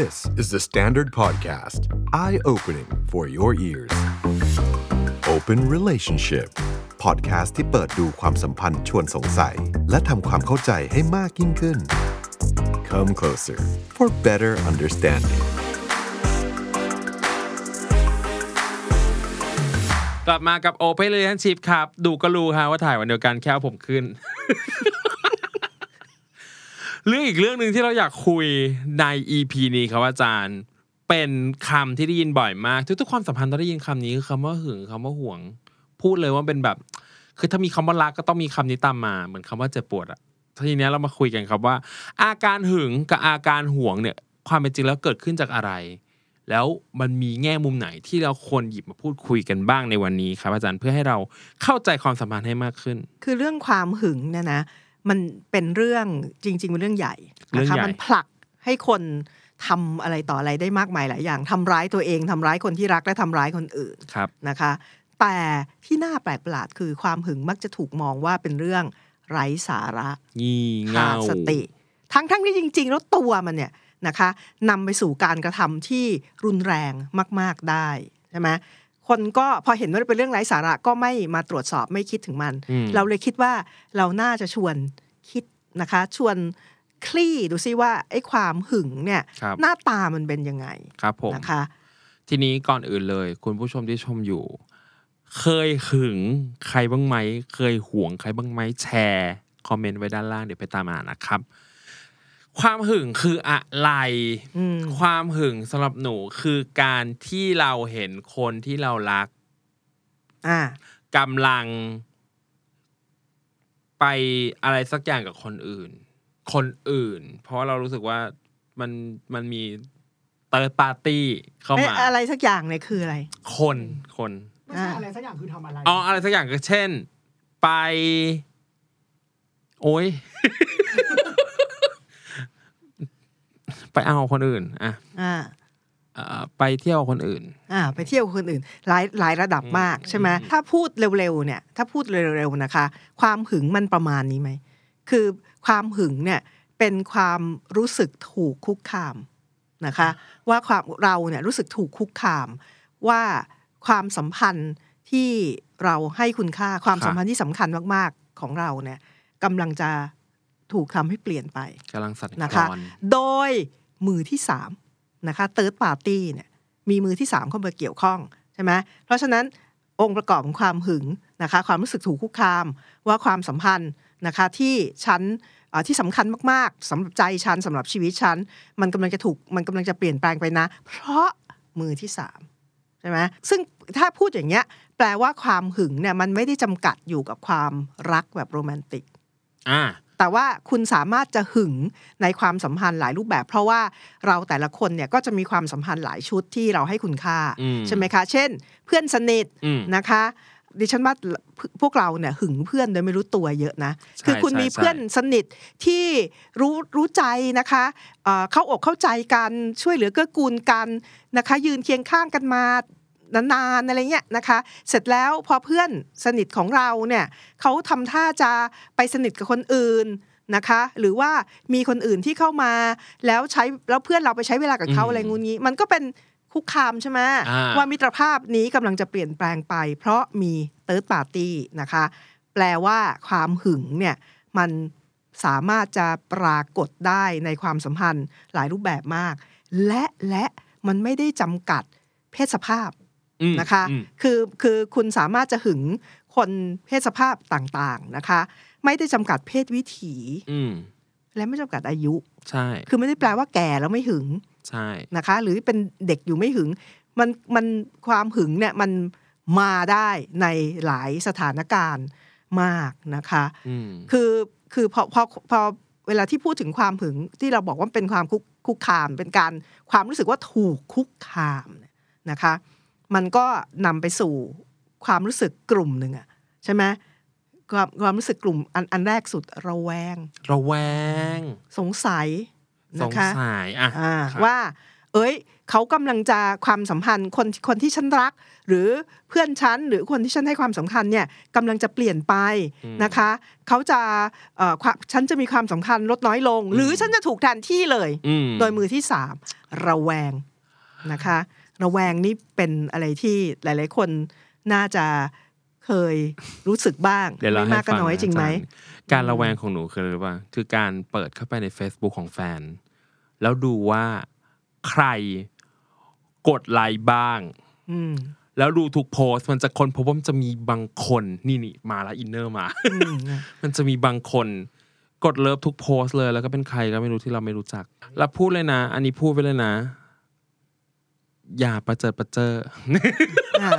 This is the Standard Podcast. Eye opening for your ears. Open Relationship. Podcast ที่เปิดดูความสัมพันธ์ชวนสงสัย และทำความเข้าใจให้มากยิ่งขึ้น Come closer for better understanding. กลับมากับ Open Relationship ครับ ดูก็รู้ฮะว่าถ่ายวันเดียวกันแค่ผมขึ้น เรื่องอีกเรื่องหนึ่งที่เราอยากคุยใน EP นี้ครับอาจารย์ เป็นคำที่ได้ยินบ่อยมาก ทุกๆความสัมพันธ์ต้องได้ยินคำนี้คือคำว่าหึงคำว่าห่วง พูดเลยว่าเป็นแบบ คือถ้ามีคำว่ารักก็ต้องมีคำนี้ตามมาเหมือนคำว่าเจ็บปวดอะทีนี้เรามาคุยกันครับว่า อาการหึงกับอาการห่วงเนี่ย ความเป็นจริงแล้วเกิดขึ้นจากอะไร แล้วมันมีแง่มุมไหนที่เราควรหยิบมาพูดคุยกันบ้างในวันนี้ครับอาจารย์เพื่อให้เราเข้าใจความสัมพันธ์ให้มากขึ้น คือเรื่องความหึงเนี่ยนะ มันเป็นเรื่องจริงๆเป็นเรื่องใหญ่เรื่นะองคะใหญ่มันผลักให้คนทำอะไรต่ออะไรได้มากมายหลายอย่างทำร้ายตัวเองทำร้ายคนที่รักและทำร้ายคนอื่นครับนะคะ แต่ที่น่าแปลกประหลาดคือความหึงมักจะถูกมองว่าเป็นเรื่องไร้สาระงี่ขาเง่าดสติ ทั้งทั้งที่จริง ๆ แล้วตัวมันเนี่ยนะคะนำไปสู่การกระทำที่รุนแรงมาก ๆได้ใช่ไหม คนก็พอเห็นว่าเป็นเรื่องไร้สาระก็ไม่มาตรวจสอบไม่คิดถึงมันอืมเราเลยคิดว่าเราน่าจะชวนคิดนะคะ ชวนคลี่ดูซิว่าไอ้ความหึงเนี่ยครับหน้าตามันเป็นยังไงครับผมนะคะ ทีนี้ก่อนอื่นเลย คุณผู้ชมที่ชมอยู่ เคยหึงใครบ้างไหม เคยห่วงใครบ้างไหมแชร์ คอมเมนต์ไว้ด้านล่างเดี๋ยวไปตามอ่านนะครับ ความหึงคืออะไรอืมความหึงสำหรับหนูคือการที่เราเห็นคนที่เรารักอ่ากำลัง ไปอะไรสักอย่างกับคนอื่น คนอื่น เพราะว่าเรารู้สึกว่ามันมันมีเติร์ดปาร์ตี้เข้าเอ๊ะมาอะไรสักอย่างเนี่ยคืออะไร คนคนไม่ใช่อะไรสักอย่างคือทำอะไรอ๋ออะไรสักอย่างก็เช่น ไป โอ้ย ไปเอาคนอื่น อะอ่าเอ่อไปเที่ยวกับคนอื่น อ่า ไปเที่ยวกับคนอื่น หลายหลายระดับมากใช่ไหมถ้าพูดเร็วๆเนี่ย ถ้าพูดเร็วๆนะคะ ความหึงมันประมาณนี้ไหม คือความหึงเนี่ยเป็นความรู้สึกถูกคุกคามนะคะ ว่าความเราเนี่ยรู้สึกถูกคุกคาม ว่าความสัมพันธ์ที่เราให้คุณค่าความสัมพันธ์ที่สำคัญมากๆของเราเนี่ยกำลังจะถูกทำให้เปลี่ยนไปกำลังสั่นนะคลคะอนโดย มือที่สามนะคะเติร์ดปาร์ตี้เนี่ยมีมือที่สามเข้ามาเกี่ยวข้องใช่ไหมเพราะฉะนั้นองค์ประกอบของความหึงนะคะความรู้สึกถูกคุกคาม ว่าความสัมพันธ์นะคะที่ฉันที่สำคัญมากๆสำหรับใจฉันสำหรับชีวิตฉันมันกำลังจะถูกมันกำลังจะเปลี่ยนแปลงไปนะ เพราะมือที่สามใช่ไหมซึ่งถ้าพูดอย่างเงี้ยแปลว่าความหึงเนี่ยมันไม่ได้จำกัดอยู่กับความรักแบบโรแมนติกอ่า แต่ว่าคุณสามารถจะหึงในความสัมพันธ์หลายรูปแบบ เพราะว่าเราแต่ละคนเนี่ยก็จะมีความสัมพันธ์หลายชุดที่เราให้คุณค่าอืมใช่ไหมคะ เช่น เพื่อนสนิทอืมนะคะดิฉันว่าพวกเราเนี่ยหึงเพื่อนโดยไม่รู้ตัวเยอะนะใช่คือคุณใช่มีเพื่อนใช่สนิทที่รู้รู้ใจนะคะเอ่อเข้าอกเข้าใจกันช่วยเหลือเกื้อกูลกันนะคะ ยืนเคียงข้างกันมา นานๆอะไรเงี้ยนะคะ เสร็จแล้วพอเพื่อนสนิทของเราเนี่ยเขาทำท่าจะไปสนิทกับคนอื่นนะคะ หรือว่ามีคนอื่นที่เข้ามาแล้วใช้แล้วเพื่อนเราไปใช้เวลากับเขาอืมอะไรงูงี้ มันก็เป็นคุกคามใช่ไหมอ่าว่ามิตรภาพนี้กำลังจะเปลี่ยนแปลงไป เพราะมีเติร์ดปาร์ตี้นะคะ แปลว่าความหึงเนี่ยมันสามารถจะปรากฏได้ในความสัมพันธ์หลายรูปแบบมาก และและมันไม่ได้จำกัดเพศสภาพอืม นะคะอืมคือคือคุณสามารถจะหึงคนเพศสภาพต่างๆนะคะ ไม่ได้จำกัดเพศวิถีอืมและไม่จำกัดอายุใช่ คือไม่ได้แปลว่าแก่แล้วไม่หึงใช่นะคะ หรือเป็นเด็กอยู่ไม่หึง มันมันความหึงเนี่ยมันมาได้ในหลายสถานการณ์มากนะคะอืมคือคือพอพอพอเวลาที่พูดถึงความหึงที่เราบอกว่าเป็นความคุกคุกคาม เป็นการความรู้สึกว่าถูกคุกคามเนี่ยนะคะ มันก็นำไปสู่ความรู้สึกกลุ่มหนึ่งอะใช่ไหมความความรู้สึกกลุ่มอันอันแรกสุดระแวง ระแวง สงสัยสนะงคะสัยอะอ่าครับว่า เอ้ย เขากำลังจะความสัมพันธ์คนคนที่ฉันรัก หรือเพื่อนฉันหรือคนที่ฉันให้ความสำคัญเนี่ยกำลังจะเปลี่ยนไปนะคะ เขาจะเอ่อความฉันจะมีความสำคัญลดน้อยลง หรือฉันจะถูกแทนที่เลยอืมโดยมือที่สามระแวงนะคะ ระแวงนี่เป็นอะไรที่หลาย ๆ คนน่าจะเคยรู้สึกบ้างเดี๋ยวเราไม่ให้มากก็ฟังน้อยนะจริงไหมอาจาย์การระแวงของหนูคืออะไรรู้ป่ะคือการเปิดเข้าไปใน Facebook ของแฟน แล้วดูว่าใครกดไลค์บ้างอืมแล้วดูทุกโพสต์มันจะคนพบว่ามันจะมีบางคนนี่นี่มาแล้ว inner มาอืมมันจะมีบางคน กด love ทุกโพสต์เลย แล้วก็เป็นใครก็ไม่รู้ที่เราไม่รู้จัก แล้วพูดเลยนะ อันนี้พูดไปเลยนะ อย่าประเจิดประเจออ่า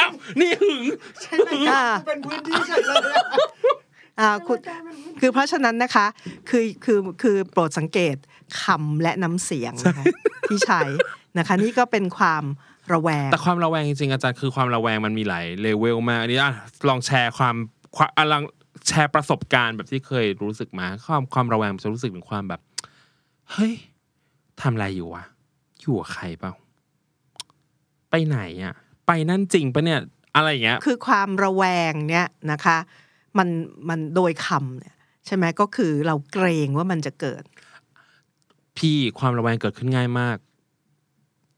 อ้าวนี่หึงอ่าเป็นพื้นที่เฉยเลยอะอ่าคุณคือเพราะฉะนั้นนะคะคือคือคือโปรดสังเกตคำและน้ำเสียงนะคะที่ใช้นะคะนี่ก็เป็นความระแวง แต่ความระแวงจริงๆอาจารย์คือความระแวงมันมีหลายเลเวลมากอันนี้อะลองแชร์ความความอะลองแชร์ประสบการณ์แบบที่เคยรู้สึกมา ความความระแวงมันจะรู้สึกถึงความแบบ เฮ้ยทำอะไรอยู่วะอยู่กับใครเปล่า ไปไหนอะไปนั่นจริงปะเนี่ยอะไรอย่างเงี้ยคือความระแวงเนี่ยนะคะมันมันโดยคำเนี่ยใช่ไหมก็คือเราเกรงว่ามันจะเกิด พี่ความระแวงเกิดขึ้นง่ายมาก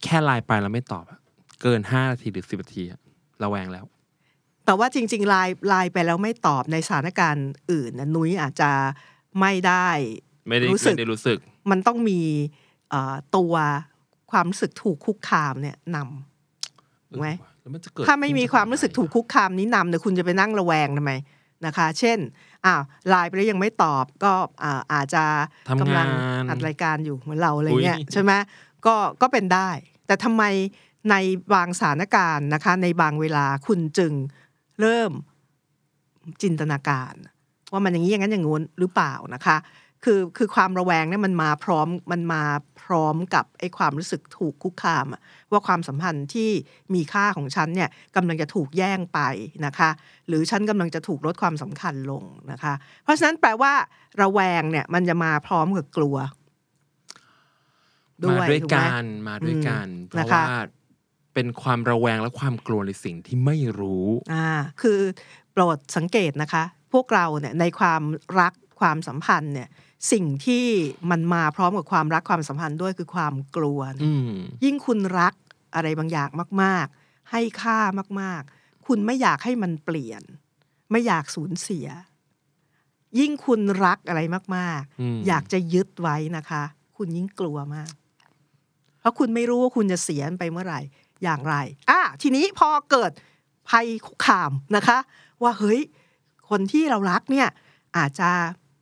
แค่ไลน์ไปแล้วไม่ตอบอะเกินห้านาทีหรือสิบนาทีอะระแวงแล้ว แต่ว่าจริงๆไลน์ไลน์ไปแล้วไม่ตอบในสถานการณ์อื่นนะนุ้ยอาจจะไม่ได้ไม่ได้รู้สึกไม่ได้รู้สึก มันต้องมีเอ่อตัวความรู้สึกถูกคุกคามเนี่ยนำ ถูกไหมแล้วมันจะเกิดถ้าไม่มีความรู้สึกขึ้นถูกคุกคามนี้นำเนี่ยคุณจะไปนั่งระแวงทำไมนะคะ เช่นอ้าวไลน์ไปแล้วยังไม่ตอบก็อ่าอาจจะทำกำงาลังนอัดรายการอยู่เหมือนเราอะไรเงี้ยอุ๊ยใช่ไหมก็ก็เป็นได้ แต่ทำไมในบางสถานการณ์นะคะ ในบางเวลาคุณจึงเริ่มจินตนาการ ว่ามันอย่างนี้อย่างนั้นอย่างงู้นหรือเปล่านะคะ คือคือความระแวงเนี่ยมันมาพร้อมมันมาพร้อมกับไอ้ความรู้สึกถูกคุกคามอะว่าความสัมพันธ์ที่มีค่าของฉันเนี่ยกำลังจะถูกแย่งไปนะคะ หรือฉันกำลังจะถูกลดความสำคัญลงนะคะ เพราะฉะนั้นแปลว่าระแวงเนี่ยมันจะมาพร้อมกับกลัวมาด้วยถูกไหมกันมาด้วยกันอืมเพราะนะคะว่าเป็นความระแวงและความกลัวในสิ่งที่ไม่รู้อ่าคือโปรดสังเกตนะคะ พวกเราเนี่ยในความรักความสัมพันธ์เนี่ย สิ่งที่มันมาพร้อมกับความรักความสัมพันธ์ด้วยคือความกลัวนะอืมยิ่งคุณรักอะไรบางอย่างมาก ๆ ให้ค่ามาก ๆ คุณไม่อยากให้มันเปลี่ยน ไม่อยากสูญเสีย ยิ่งคุณรักอะไรมากอืมๆอยากจะยึดไว้นะคะ คุณยิ่งกลัวมาก เพราะคุณไม่รู้ว่าคุณจะเสียไปเมื่อไหร่ อย่างไรอะทีนี้พอเกิดภัยคุกคามนะคะ ว่าเฮ้ยคนที่เรารักเนี่ยอาจจะ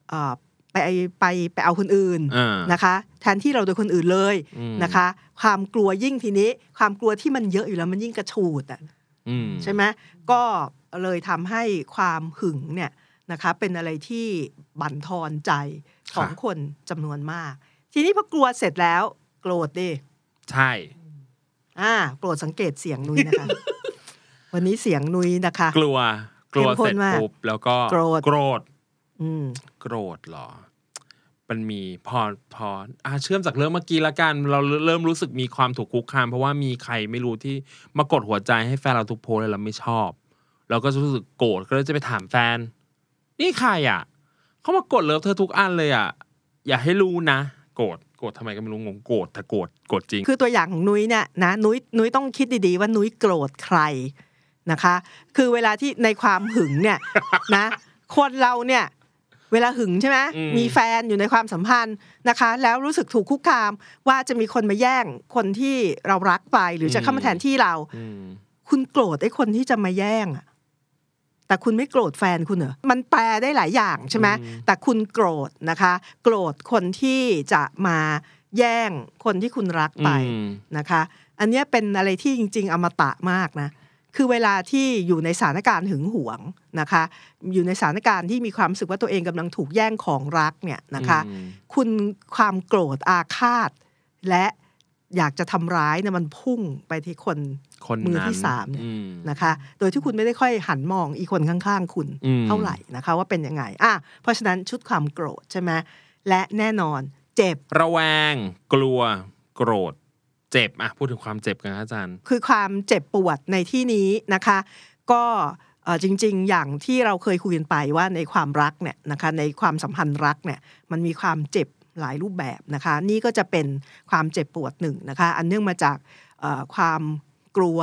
เอ่อ ไปไปไปเอาคนอื่นอ่านะคะ แทนที่เราโดยคนอื่นเลยอืมนะคะ ความกลัวยิ่งทีนี้ ความกลัวที่มันเยอะอยู่แล้วมันยิ่งกระชูดอะอืมใช่ไหมก็เลยทำให้ความหึงเนี่ยนะคะเป็นอะไรที่บั่นทอนใจของคนจำนวนมาก ทีนี้พอกลัวเสร็จแล้ว โกรธดิใช่อ่าโปรดสังเกตเสียงนุ้ยนะคะ วันนี้เสียงนุ้ยนะคะ กลัวกลัวเข้มข้เสร็นจมากปุ๊บแล้วก็โกรธโกรธอืม โกรธเหรอ มันมีพอพออะเชื่อมจากเรื่องเมื่อกี้ละกัน เราเริ่มรู้สึกมีความถูกคุกคาม เพราะว่ามีใครไม่รู้ที่มากดหัวใจให้แฟนเราทุกโพสต์เลยเราไม่ชอบ เราก็รู้สึกโกรธก็เลยจะไปถามแฟน นี่ใครอะเขามากดเลิฟเธอทุกอันเลยอะ อย่าให้รู้นะโกรธโกรธทำไมก็ไม่รู้งงโกรธแต่โกรธโกรธจริง คือตัวอย่างของนุ้ยเนี่ยนะนุ้ยนุ้ยต้องคิดดีๆ ว่านุ้ยโกรธใครนะคะ คือเวลาที่ในความหึงเนี่ยนะ คนเราเนี่ย เวลาหึงใช่ไหมอืมมีแฟนอยู่ในความสัมพันธ์นะคะ แล้วรู้สึกถูกคุกคาม ว่าจะมีคนมาแย่งคนที่เรารักไปหรือจะเข้ามาแทนที่เราอืมคุณโกรธไอ้คนที่จะมาแย่งอะแต่คุณไม่โกรธแฟนคุณเหรอ มันแปลได้หลายอย่างใช่ไหมอืมแต่คุณโกรธนะคะ โกรธคนที่จะมาแย่งคนที่คุณรักไปอืมนะคะ อันเนี้ยเป็นอะไรที่จริง ๆ อมตะมากนะ คือเวลาที่อยู่ในสถานการณ์หึงหวงนะคะ อยู่ในสถานการณ์ที่มีความรู้สึกว่าตัวเองกำลังถูกแย่งของรักเนี่ยนะคะอืมคุณความโกรธอาฆาต และอยากจะทำร้ายเนี่ยมันพุ่งไปที่คนคนมือนั้นที่สามเนี่ยอืมนะคะ โดยที่คุณไม่ได้ค่อยหันมองอีกคนข้างๆ คุณอืมเท่าไหร่นะคะ ว่าเป็นยังไงอะเพราะฉะนั้นชุดความโกรธใช่ไหมและแน่นอน เจ็บระแวง กลัว โกรธ เจ็บอะพูดถึงความเจ็บกันครับอาจารย์ คือความเจ็บปวดในที่นี้นะคะ ก็จริงๆ อย่างที่เราเคยคุยกันไปว่าในความรักเนี่ยนะคะในความสัมพันธ์รักเนี่ยมันมีความเจ็บหลายรูปแบบนะคะ นี่ก็จะเป็นความเจ็บปวดหนึ่งนะคะ อันเนื่องมาจากความกลัว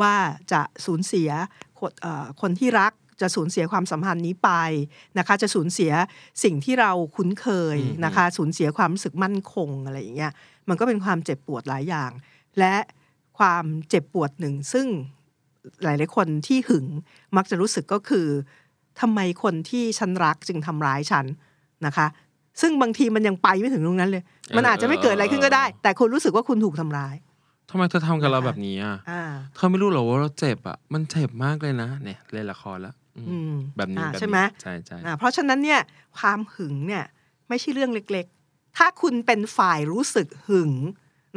ว่าจะสูญเสียคนที่รัก จะสูญเสียความสัมพันธ์นี้ไปนะคะจะสูญเสียสิ่งที่เราคุ้นเคยอืมนะคะสูญเสียความรู้สึกมั่นคงอะไรอย่างเงี้ยมันก็เป็นความเจ็บปวดหลายอย่าง และความเจ็บปวดหนึ่งซึ่งหลายๆคนที่หึงมักจะรู้สึกก็คือทำไมคนที่ฉันรักจึงทำร้ายฉันนะคะ ซึ่งบางทีมันยังไปไม่ถึงตรงนั้นเลย มันอาจจะไม่เกิดอะไรขึ้นก็ได้ แต่คุณรู้สึกว่าคุณถูกทำร้ายทำไมเธอทำกับเราแบบนี้อะอ่าเธอไม่รู้เหรอว่าเราเจ็บอะ มันเจ็บมากเลยนะ เนี่ยเล่นละครแล้วอืมอืม แบบนี้อ่าแบบนี้ใช่ไหมใช่ใช่อ่าเพราะฉะนั้นเนี่ยความหึงเนี่ยไม่ใช่เรื่องเล็กๆ ถ้าคุณเป็นฝ่ายรู้สึกหึง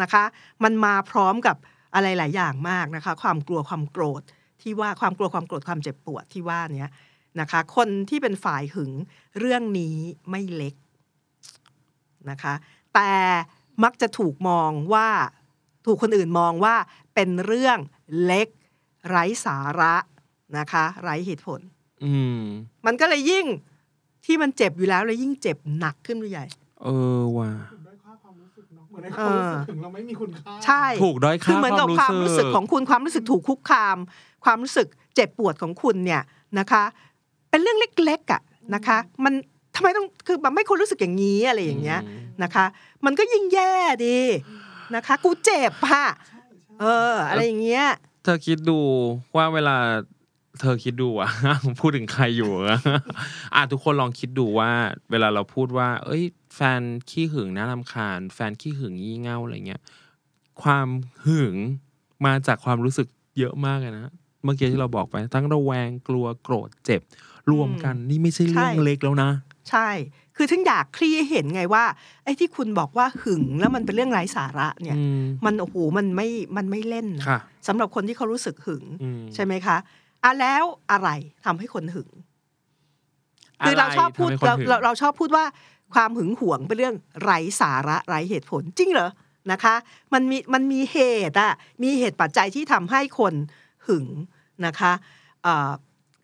นะคะ มันมาพร้อมกับอะไรหลายอย่างมากนะคะ ความกลัวความโกรธที่ว่าความกลัวความโกรธความเจ็บปวดที่ว่าเนี้ยนะคะ คนที่เป็นฝ่ายหึงเรื่องนี้ไม่เล็กนะคะ แต่มักจะถูกมองว่าถูกคนอื่นมองว่าเป็นเรื่องเล็กไร้สาระ นะคะไร้เหตุผล อืม มันก็เลยยิ่งที่มันเจ็บอยู่แล้วเลยยิ่งเจ็บหนักขึ้นไปใหญ่ เออว่ะด้อยค่าความรู้สึกเนาะเหมือนในความรู้สึกถึงเราไม่มีคุณค่าใช่ถูกด้อยคือค่าเหมือนคกัวาบมรู้ความสึกรู้สึกของคุณความรู้สึกถูกคุกคาม ความรู้สึกเจ็บปวดของคุณเนี่ยนะคะ เป็นเรื่องเล็กๆอะนะคะ มันทำไมต้องคือแบบไม่ควรรู้สึกอย่างนี้อะไรอย่างเงี้ยอืมนะคะ มันก็ยิ่งแย่ดีนะคะ กูเจ็บค่ะเออ อะไรอย่างเงี้ยเธอคิดดูว่าเวลา เธอคิดดูอะพูดถึงใครอยู่อะอะทุกคนลองคิดดูว่า เวลาเราพูดว่า เอ้ย แฟนขี้หึงน่ารำคาญ แฟนขี้หึงงี่เง่าอะไรเงี้ย ความหึงมาจากความรู้สึกเยอะมากเลยนะเมื่อกี้ที่เราบอกไป ทั้งระแวงกลัวโกรธเจ็บ รวมกันนี่ไม่ใช่เรื่องใช่เล็กแล้วนะ ใช่ คือถึงอยากคลี่ให้เห็นไงว่าไอ้ที่คุณบอกว่าหึงแล้วมันเป็นเรื่องไร้สาระเนี่ยอืมมันโอ้โหมันไม่มันไม่เล่นนะค่ะสำหรับคนที่เขารู้สึกหึงอืมใช่ไหมคะ อะแล้วอะไรทำให้คนหึง คือเราชอบพูดะไรทำให้คนเราหึงเราเราชอบพูดว่าความหึงหวงเป็นเรื่องไร้สาระไร้เหตุผลจริงเหรอนะคะ มันมีมันมีเหตุอะมีเหตุปัจจัยที่ทำให้คนหึงนะคะเอ่อ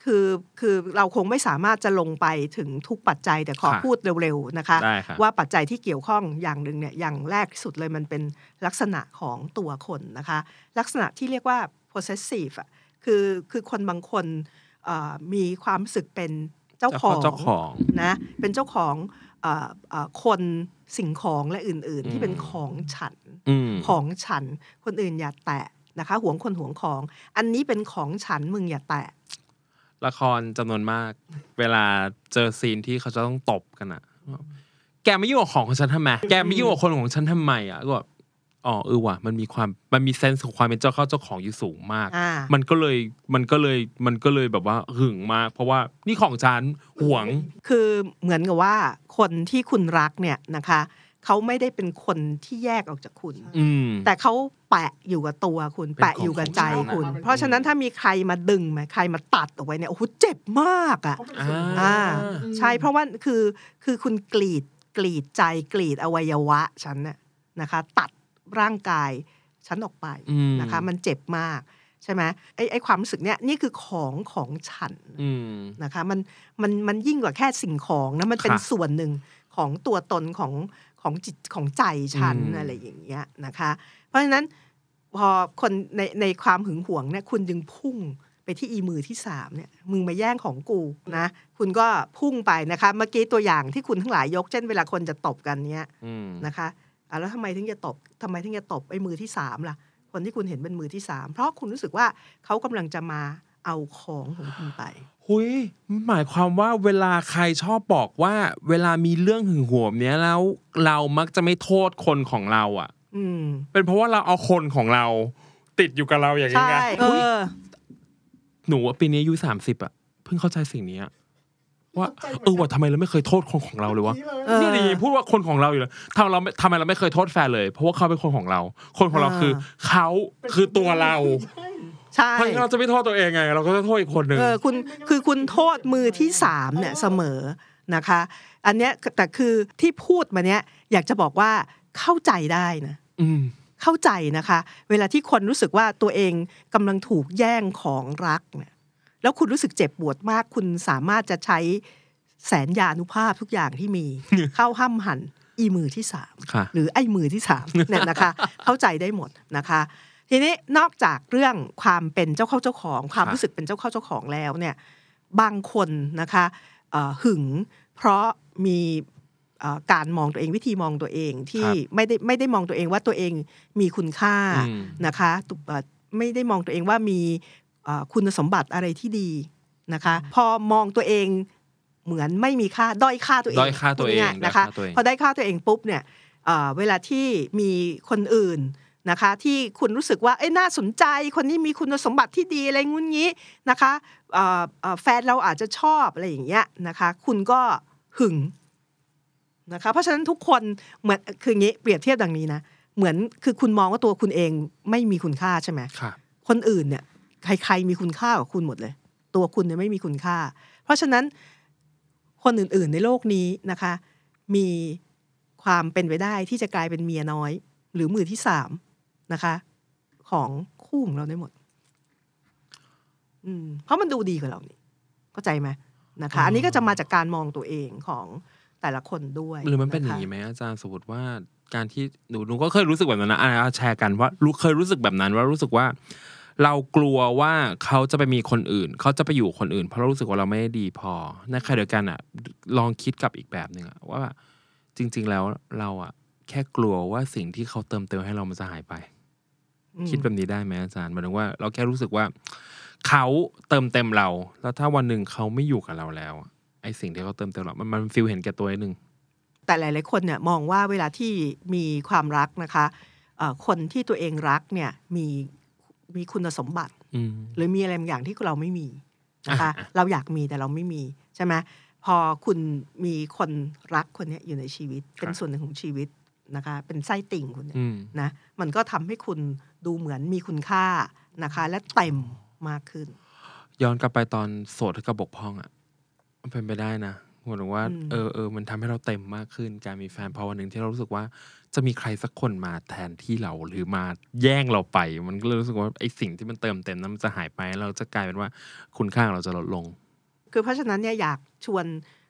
คือคือเราคงไม่สามารถจะลงไปถึงทุกปัจจัยแต่ขอค่ะพูดเร็วๆนะคะได้ค่ะว่าปัจจัยที่เกี่ยวข้องอย่างหนึ่งเนี่ยอย่างแรกที่สุดเลยมันเป็นลักษณะของตัวคนนะคะ ลักษณะที่เรียกว่า possessive อะ คือคือคนบางคนเอ่อมีความรู้สึกเป็นเจ้าของเจ้าของนะเป็นเจ้าของเออเอ่อคนสิ่งของและอื่น ๆ ที่เป็นอืมของฉันอืมของฉัน คนอื่นอย่าแตะนะคะหวงคนหวงของ อันนี้เป็นของฉันมึงอย่าแตะละครจำนวนมาก เวลาเจอซีนที่เขาจะต้องตบกันอะแกไม่ยุ่งกับของของฉันทำไม แกไม่ยุ่งกับคนของฉันทำไมอะก็แบบ อ๋อเออว่ะมันมีความมันมีเซนส์ของความเป็นเจ้าเข้าเจ้าของอยู่สูงมาก อ่า มันก็เลยมันก็เลยมันก็เลยแบบว่าหึงมาก เพราะว่านี่ของฉันหวง คือเหมือนกับว่าคนที่คุณรักเนี่ยนะคะเขาไม่ได้เป็นคนที่แยกออกจากคุณ อืม แต่เขาแปะอยู่กับตัวคุณ เป็นแปะอยู่กับใจของคุณ ของฉันเพราะฉะนั้นถ้ามีใครมาดึงมาใครมาตัดออกไปเนี่ยโอ้โหเจ็บมากอะ เขาเป็นอ่าส่วนหนึ่ง อ่าอืมใช่เพราะว่าคือคือคุณกรีดกรีดใจกรีดอวัยวะฉันน่ะนะคะ ตัด ร่างกายฉันออกไปอืมนะคะ มันเจ็บมากใช่ไหมไอ้ไอ้ความรู้สึกเนี้ยนี่คือของของฉันอืมนะคะ มันมันมันยิ่งกว่าแค่สิ่งของนะมันเป็นค่ะส่วนหนึ่งของตัวตนของของจิตของใจฉันอืมอะไรอย่างเงี้ยนะคะ เพราะฉะนั้นพอคนในในความหึงหวงเนี่ยคุณจึงพุ่งไปที่อีมือที่สามเนี่ยมึงมาแย่งของกูนะคุณก็พุ่งไปนะคะ เมื่อกี้ตัวอย่างที่คุณทั้งหลายยก เช่นเวลาคนจะตบกันเนี้ยอืมนะคะ อะแล้วทำไมถึงจะตบทำไมถึงจะตบไอ้มือที่สามล่ะ คนที่คุณเห็นเป็นมือที่สามเพราะคุณรู้สึกว่าเขากำลังจะมาเอาของของคุณไปหุยหมายความว่าเวลาใครชอบบอกว่า เวลามีเรื่องหึงหวงเนี้ยแล้วเรามักจะไม่โทษคนของเราอะ อืม เป็นเพราะว่าเราเอาคนของเรา ติดอยู่กับเราอย่างนี้ใช่ไงเออุ๊ยอหนูว่าปีนี้อายุสามสิบอะเพิ่งเข้าใจสิ่งนี้อะ ว่าเออว่าทำไมเราไม่เคยโทษคนของเราเลยวะนี่เลยเออนี่ดีพูดว่าคนของเราอยู่เลยทำเราไม่ทำไมเราไม่เคยโทษแฟนเลย เพราะว่าเขาเป็นคนของเรา คนของเราคือเขาคือตัวเราใช่เพราะฉะนั้นเราจะไม่โทษตัวเองไง เราก็จะโทษอีกคนหนึ่งเออคุณคือคุณโทษมือที่สามเนี่ยเสมอนะคะ อันเนี้ยแต่คือที่พูดมาเนี้ยอยากจะบอกว่าเข้าใจได้นะอืมเข้าใจนะคะ เวลาที่คนรู้สึกว่าตัวเองกำลังถูกแย่งของรักเนี่ย แล้วคุณรู้สึกเจ็บปวดมาก คุณสามารถจะใช้แสนยานุภาพทุกอย่างที่มี เข้าห้ามหันอีมือที่สามค่ะหรือไอ้มือที่สามเนี่ยนะคะ เข้าใจได้หมดนะคะ ทีนี้นอกจากเรื่องความเป็นเจ้าเข้าเจ้าของ ความครับรู้สึกเป็นเจ้าเข้าเจ้าของแล้วเนี่ยบางคนนะคะเอ่อหึงเพราะมีเอ่อการมองตัวเองวิธีมองตัวเองที่ไม่ได้ไม่ได้มองตัวเองว่าตัวเองมีคุณค่าอืมนะคะตุเอ่อไม่ได้มองตัวเองว่ามีเอ่อ คุณสมบัติอะไรที่ดีนะคะ พอมองตัวเองเหมือนไม่มีค่าด้อยค่าตัวเองด้อยค่าตัวเองพูดง่ายๆนะคะด้อยค่าตัวเองพอได้ค่าตัวเองปุ๊บเนี่ยเอ่อเวลาที่มีคนอื่นนะคะ ที่คุณรู้สึกว่าเอ้ยน่าสนใจคนนี้มีคุณสมบัติที่ดีอะไรงุ้นงี้นะคะเอ่อเอ่อแฟนเราอาจจะชอบอะไรอย่างเงี้ยนะคะ คุณก็หึงนะคะ เพราะฉะนั้นทุกคนเหมือนคืออย่างนี้เปรียบเทียบดังนี้นะเหมือนคือคุณมองว่าตัวคุณเองไม่มีคุณค่าใช่ไหมค่ะคนอื่นเนี่ย ใครๆมีคุณค่ากว่าคุณหมดเลย ตัวคุณเนี่ยไม่มีคุณค่า เพราะฉะนั้นคนอื่นๆในโลกนี้นะคะ มีความเป็นไปได้ที่จะกลายเป็นเมียน้อย หรือมือที่สามนะคะ ของคู่ของเราได้หมด อืมเพราะมันดูดีกว่าเรานี่เข้าใจไหมนะคะ อันนี้ก็จะมาจากการมองตัวเองของแต่ละคนด้วย หรือมันเป็นอย่างะนี้คะไหมอาจารย์สมมติว่าการที่หนูหนูก็เคยรู้สึกแบบนั้นนะอะแชร์กันว่ารู้เคยรู้สึกแบบนั้นว่ารู้สึกว่า เรากลัวว่าเขาจะไปมีคนอื่น เขาจะไปอยู่คนอื่น เพราะเรารู้สึกว่าเราไม่ได้ดีพอในขณะเดียวกันอะ ลองคิดกับอีกแบบหนึ่งอะว่าจริง ๆ แล้วเราอะ แค่กลัวว่าสิ่งที่เขาเติมเต็มให้เรามันจะหายไปอืมคิดแบบนี้ได้ไหมอาจารย์หมายถึงว่า เราแค่รู้สึกว่าเขาเติมเต็มเรา แล้วถ้าวันหนึ่งเขาไม่อยู่กับเราแล้วอะไอสิ่งที่เขาเติมเต็มเรามันมันฟิลเห็นแก่ตัวนิดนึงแต่หลายๆคนเนี่ยมองว่าเวลาที่มีความรักนะคะเอ่อคนที่ตัวเองรักเนี่ยมี มีคุณสมบัติอืมหรือมีอะไรบางอย่างที่เราไม่มีนะคะอะเราอยากมีแต่เราไม่มีใช่ไหมพอคุณมีคนรักคนเนี้ยอยู่ในชีวิต เป็นส่วนหนึ่งของชีวิตนะคะ เป็นไส้ติ่งคุณเนี่ยอืมนะมันก็ทำให้คุณดูเหมือนมีคุณค่านะคะ และเต็มมากขึ้น ย้อนกลับไปตอนโสดกับบกพร่องอะมันเป็นไปได้นะหมายถึงว่าอืมเออเออมันทำให้เราเต็มมากขึ้น การมีแฟนพอวันหนึ่งที่เรารู้สึกว่า จะมีใครสักคนมาแทนที่เราหรือมาแย่งเราไป มันก็เลยรู้สึกว่าไอสิ่งที่มันเติมเต็มนั้นมันจะหายไปเราจะกลายเป็นว่าคุณค่าของเราจะลดลง คือเพราะฉะนั้นเนี่ยอยากชวน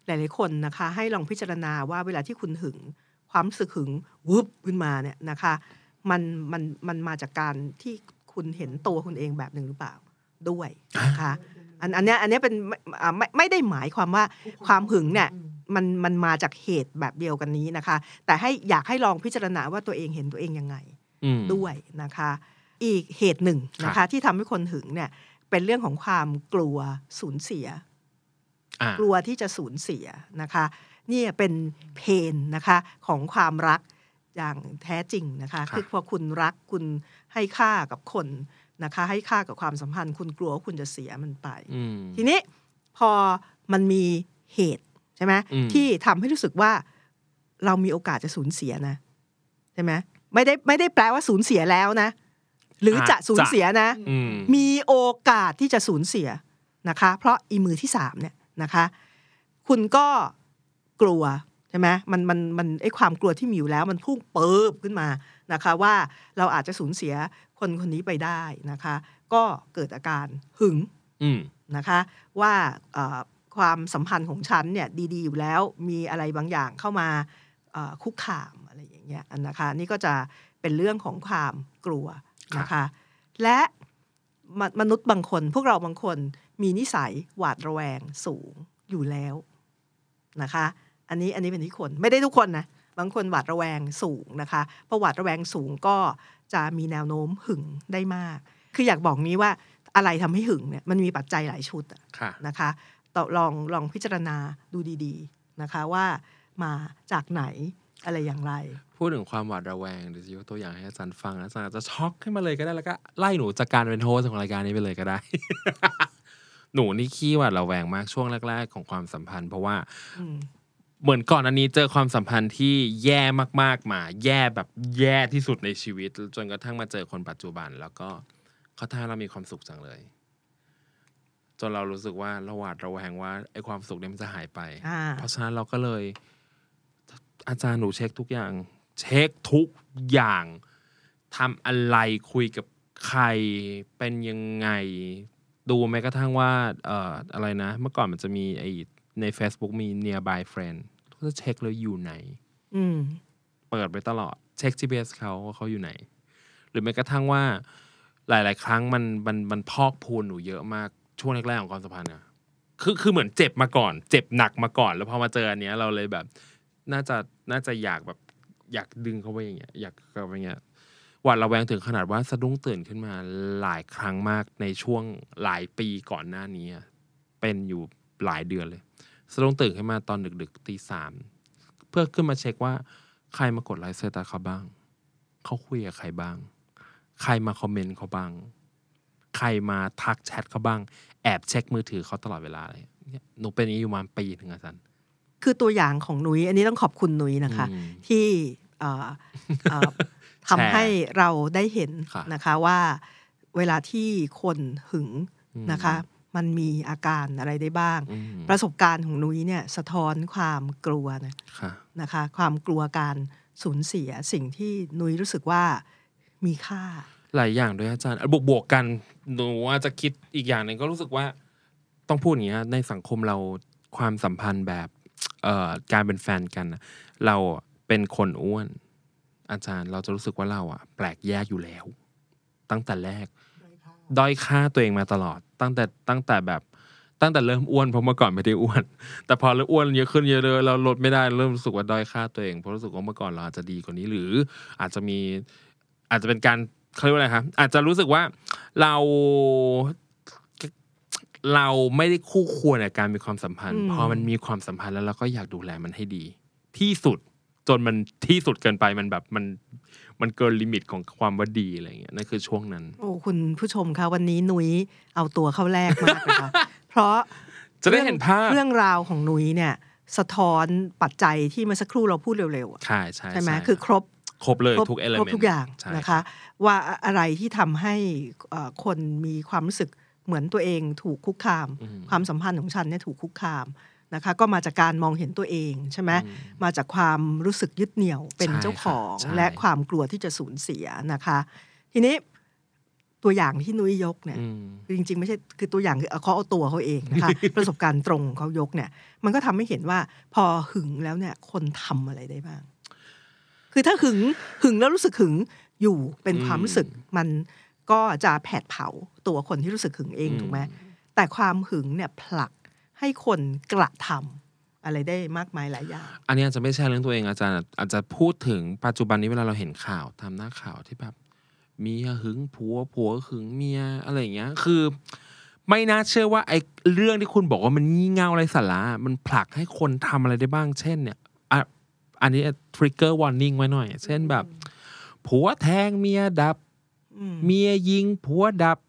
หลาย ๆ คนนะคะ ให้ลองพิจารณาว่าเวลาที่คุณหึง ความรู้สึกหึงวุบขึ้นมาเนี่ยนะคะมันมันมันมาจากการที่คุณเห็นตัวคุณเองแบบหนึ่งหรือเปล่าด้วยนะคะ อันอันเนี้ยอันเนี้ยเป็นไม่อ่าไม่ไม่ได้หมายความว่าความหึงเนี่ยมันมันมาจากเหตุแบบเดียวกันนี้นะคะ แต่ให้อยากให้ลองพิจารณาว่าตัวเองเห็นตัวเองยังไงอืมด้วยนะคะ อีกเหตุหนึ่งนะครัคะบที่ทำให้คนหึงเนี่ย เป็นเรื่องของความกลัวสูญเสียอะกลัวที่จะสูญเสียนะคะนี่เป็นเพนนะคะของความรักอย่างแท้จริงนะคะครับคือพอคุณรักคุณให้ค่ากับคน นะคะ ให้ค่ากับความสัมพันธ์ คุณกลัวว่าคุณจะเสียมันไปอืมทีนี้พอมันมีเหตุใช่ไหมอืมที่ทำให้รู้สึกว่าเรามีโอกาสจะสูญเสียนะใช่ไหมไม่ได้ไม่ได้แปลว่าสูญเสียแล้วนะ หรือจะสูญเสียนะอืมมีโอกาสที่จะสูญเสียนะคะ เพราะอีมือที่สามเนี่ยนะคะ คุณก็กลัวใช่ไหมมันมันมันไอความกลัวที่มีอยู่แล้ว มันพุ่งเปิบขึ้นมานะคะ ว่าเราอาจจะสูญเสีย คนคนนี้ไปได้นะคะ ก็เกิดอาการหึงอืมนะคะ ว่าเอ่อความสัมพันธ์ของฉันเนี่ยดีๆ อยู่แล้วมีอะไรบางอย่างเข้ามาเอ่อคุกคามอะไรอย่างเงี้ยอันนะคะนี่ก็จะเป็นเรื่องของความกลัวนะคะ และมมนุษย์บางคน พวกเราบางคนมีนิสัยหวาดระแวงสูงอยู่แล้วนะคะ อันนี้อันนี้เป็นที่คนไม่ได้ทุกคนนะบางคนหวาดระแวงสูงนะคะเพราะหวาดระแวงสูงก็ จะมีแนวโน้มหึงได้มาก คืออยากบอกนี้ว่าอะไรทำให้หึงเนี่ยมันมีปัจจัยหลายชุดอะค่ะนะคะต่อลองลองพิจารณาดูดีๆนะคะว่ามาจากไหนอะไรอย่างไร พูดถึงความหวาดระแวงเดี๋ยวจะยกตัวอย่างให้อาจารย์ฟังนะอาจารย์อาจจะช็อกขึ้นมาเลยก็ได้แล้วก็ไล่หนูจากการเป็น host ของรายการนี้ไปเลยก็ได้ หนูนี่ขี้หวาดระแวงมากช่วงแรก ๆ ของความสัมพันธ์ เพราะว่าอืม เหมือนก่อนอันนี้เจอความสัมพันธ์ที่แย่มากๆมา แย่แบบแย่ที่สุดในชีวิต จนกระทั่งมาเจอคนปัจจุบัน แล้วก็เขาทำให้เรามีความสุขจังเลย จนเรารู้สึกว่าเราหวาดระแวงว่าไอ้ความสุขเนี่ยมันจะหายไปอ่าเพราะฉะนั้นเราก็เลย อาจารย์หนูเช็คทุกอย่าง เช็คทุกอย่างทำอะไรคุยกับใครเป็นยังไง ดูแม้กระทั่งว่าเอ่ออะไรนะ เมื่อก่อนมันจะมีไอใน Facebook มี nearby friend ก็จะเช็คเลยอยู่ไหน อืม เปิดไปตลอด เช็ค GPS เขาว่าเขาอยู่ไหน หรือแม้กระทั่งว่า หลาย ๆ ครั้งมันมันมันพอกพูนหนูเยอะมากช่วงแรกๆของความสัมพันธ์อะคือคือเหมือนเจ็บมาก่อน เจ็บหนักมาก่อน แล้วพอมาเจออันเนี้ย เราเลยแบบ น่าจะน่าจะอยากแบบ อยากดึงเขาไปอย่างเงี้ยอยากเข้าไปอย่างเงี้ยหวาดระแวงถึงขนาดว่าสะดุ้งตื่นขึ้นมาหลายครั้งมากในช่วงหลายปีก่อนหน้านี้อะเป็นอยู่หลายเดือนเลย สะดุ้งตื่นขึ้นมาตอนดึกๆตีสามเพื่อขึ้นมาเช็คว่าใครมากดไลค์เซตาเขาบ้าง เขาคุยกับใครบ้าง ใครมาคอมเมนต์เขาบ้าง ใครมาทักแชทเขาบ้าง แอบเช็คมือถือเขาตลอดเวลาเลยเนี่ยหนูเป็นอย่างนี้อยู่ประมาณปีหนึ่งอาจารย์คือตัวอย่างของนุ้ยอันนี้ต้องขอบคุณนุ้ยนะคะอืมที่เอ่อเอ่อทำให้เราได้เห็นค่ะนะคะว่าเวลาที่คนหึงอืมนะคะ มันมีอาการอะไรได้บ้างอืมประสบการณ์ของนุ้ยเนี่ยสะท้อนความกลัวนะค่ะนะคะ ความกลัวการสูญเสียสิ่งที่นุ้ยรู้สึกว่ามีค่า หลายอย่างด้วยอาจารย์บวกบวกๆกันหนูอาจจะคิดอีกอย่างหนึ่งก็รู้สึกว่าต้องพูดอย่างเงี้ยในสังคมเราความสัมพันธ์แบบเอ่อการเป็นแฟนกันน่ะเราเป็นคนอ้วน อาจารย์เราจะรู้สึกว่าเราอะแปลกแยกอยู่แล้ว ตั้งแต่แรกด้อยค่าตัวเองมาตลอด ตั้งแต่ตั้งแต่แบบตั้งแต่เริ่มอ้วนเพราะเมื่อก่อนไม่ได้อ้วน แต่พอเริ่มอ้วนเยอะขึ้นเยอะเลยเราลดไม่ได้เริ่มรู้สึกว่าด้อยค่าตัวเองเพราะรู้สึกว่าเมื่อก่อนเราอาจจะดีกว่านี้ หรืออาจจะมีอาจจะเป็นการเขาเรียกว่าอะไรครับอาจจะรู้สึกว่าเราเราไม่ได้คู่ควรกับการมีความสัมพันธ์อืมพอมันมีความสัมพันธ์แล้วเราก็อยากดูแลมันให้ดี ที่สุดจนมันที่สุดเกินไปมันแบบมัน มันเกินลิมิตของความว่าดีอะไรอย่างเงี้ยนั่นคือช่วงนั้น โอ้คุณผู้ชมคะวันนี้นุ้ยเอาตัวเข้าแรกมากนะคะเพราะจะได้เห็นภาพเรื่องราวของนุ้ยเนี่ยสะท้อนปัจจัยที่เมื่อสักครู่เราพูดเร็วๆอะใช่ใช่ใช่ไหมคือครบครบเลยครบทุกเอลครบเมนทุกอย่างใช่นะคะ ว่าอะไรที่ทำให้เอ่อคนมีความรู้สึกเหมือนตัวเองถูกคุกคามอืมความสัมพันธ์ของฉันเนี่ยถูกคุกคาม นะคะก็มาจากการมองเห็นตัวเองใช่ไหมอืมมาจากความรู้สึกยึดเหนี่ยวเป็นใช่เจ้าของค่ะใช่และความกลัวที่จะสูญเสียนะคะ ทีนี้ตัวอย่างที่นุ้ยยกเนี่ยอืมคือจริง ๆ ไม่ใช่คือตัวอย่างคือเอาเขาเอาตัวเขาเองนะคะประสบการณ์ตรงของเขายกเนี่ย มันก็ทำให้เห็นว่าพอหึงแล้วเนี่ย คนทำอะไรได้บ้าง คือถ้าหึงหึงแล้วรู้สึกหึงอยู่เป็นความรู้สึกมันก็จะแผดเผาตัวคนที่รู้สึกหึงเองอืมถูกไหมแต่ความหึงเนี่ยผลัก ให้คนกระทำอะไรได้มากมายหลายอย่าง อันนี้อาจจะไม่ใช่เรื่องตัวเองอาจารย์อาจจะพูดถึงปัจจุบันนี้เวลาเราเห็นข่าวทำหน้าข่าวที่แบบเมียหึงผัวผัวหึงเมียอะไรอย่างเงี้ย คือ ไม่น่าเชื่อว่าไอ้เรื่องที่คุณบอกว่ามันงี่เง่าไรสาระมันผลักให้คนทำอะไรได้บ้าง เช่นเนี่ยอะอันนี้ trigger warning ไว้หน่อย เช่นแบบผัวแทงเมียดับอืมเมียยิงผัวดับ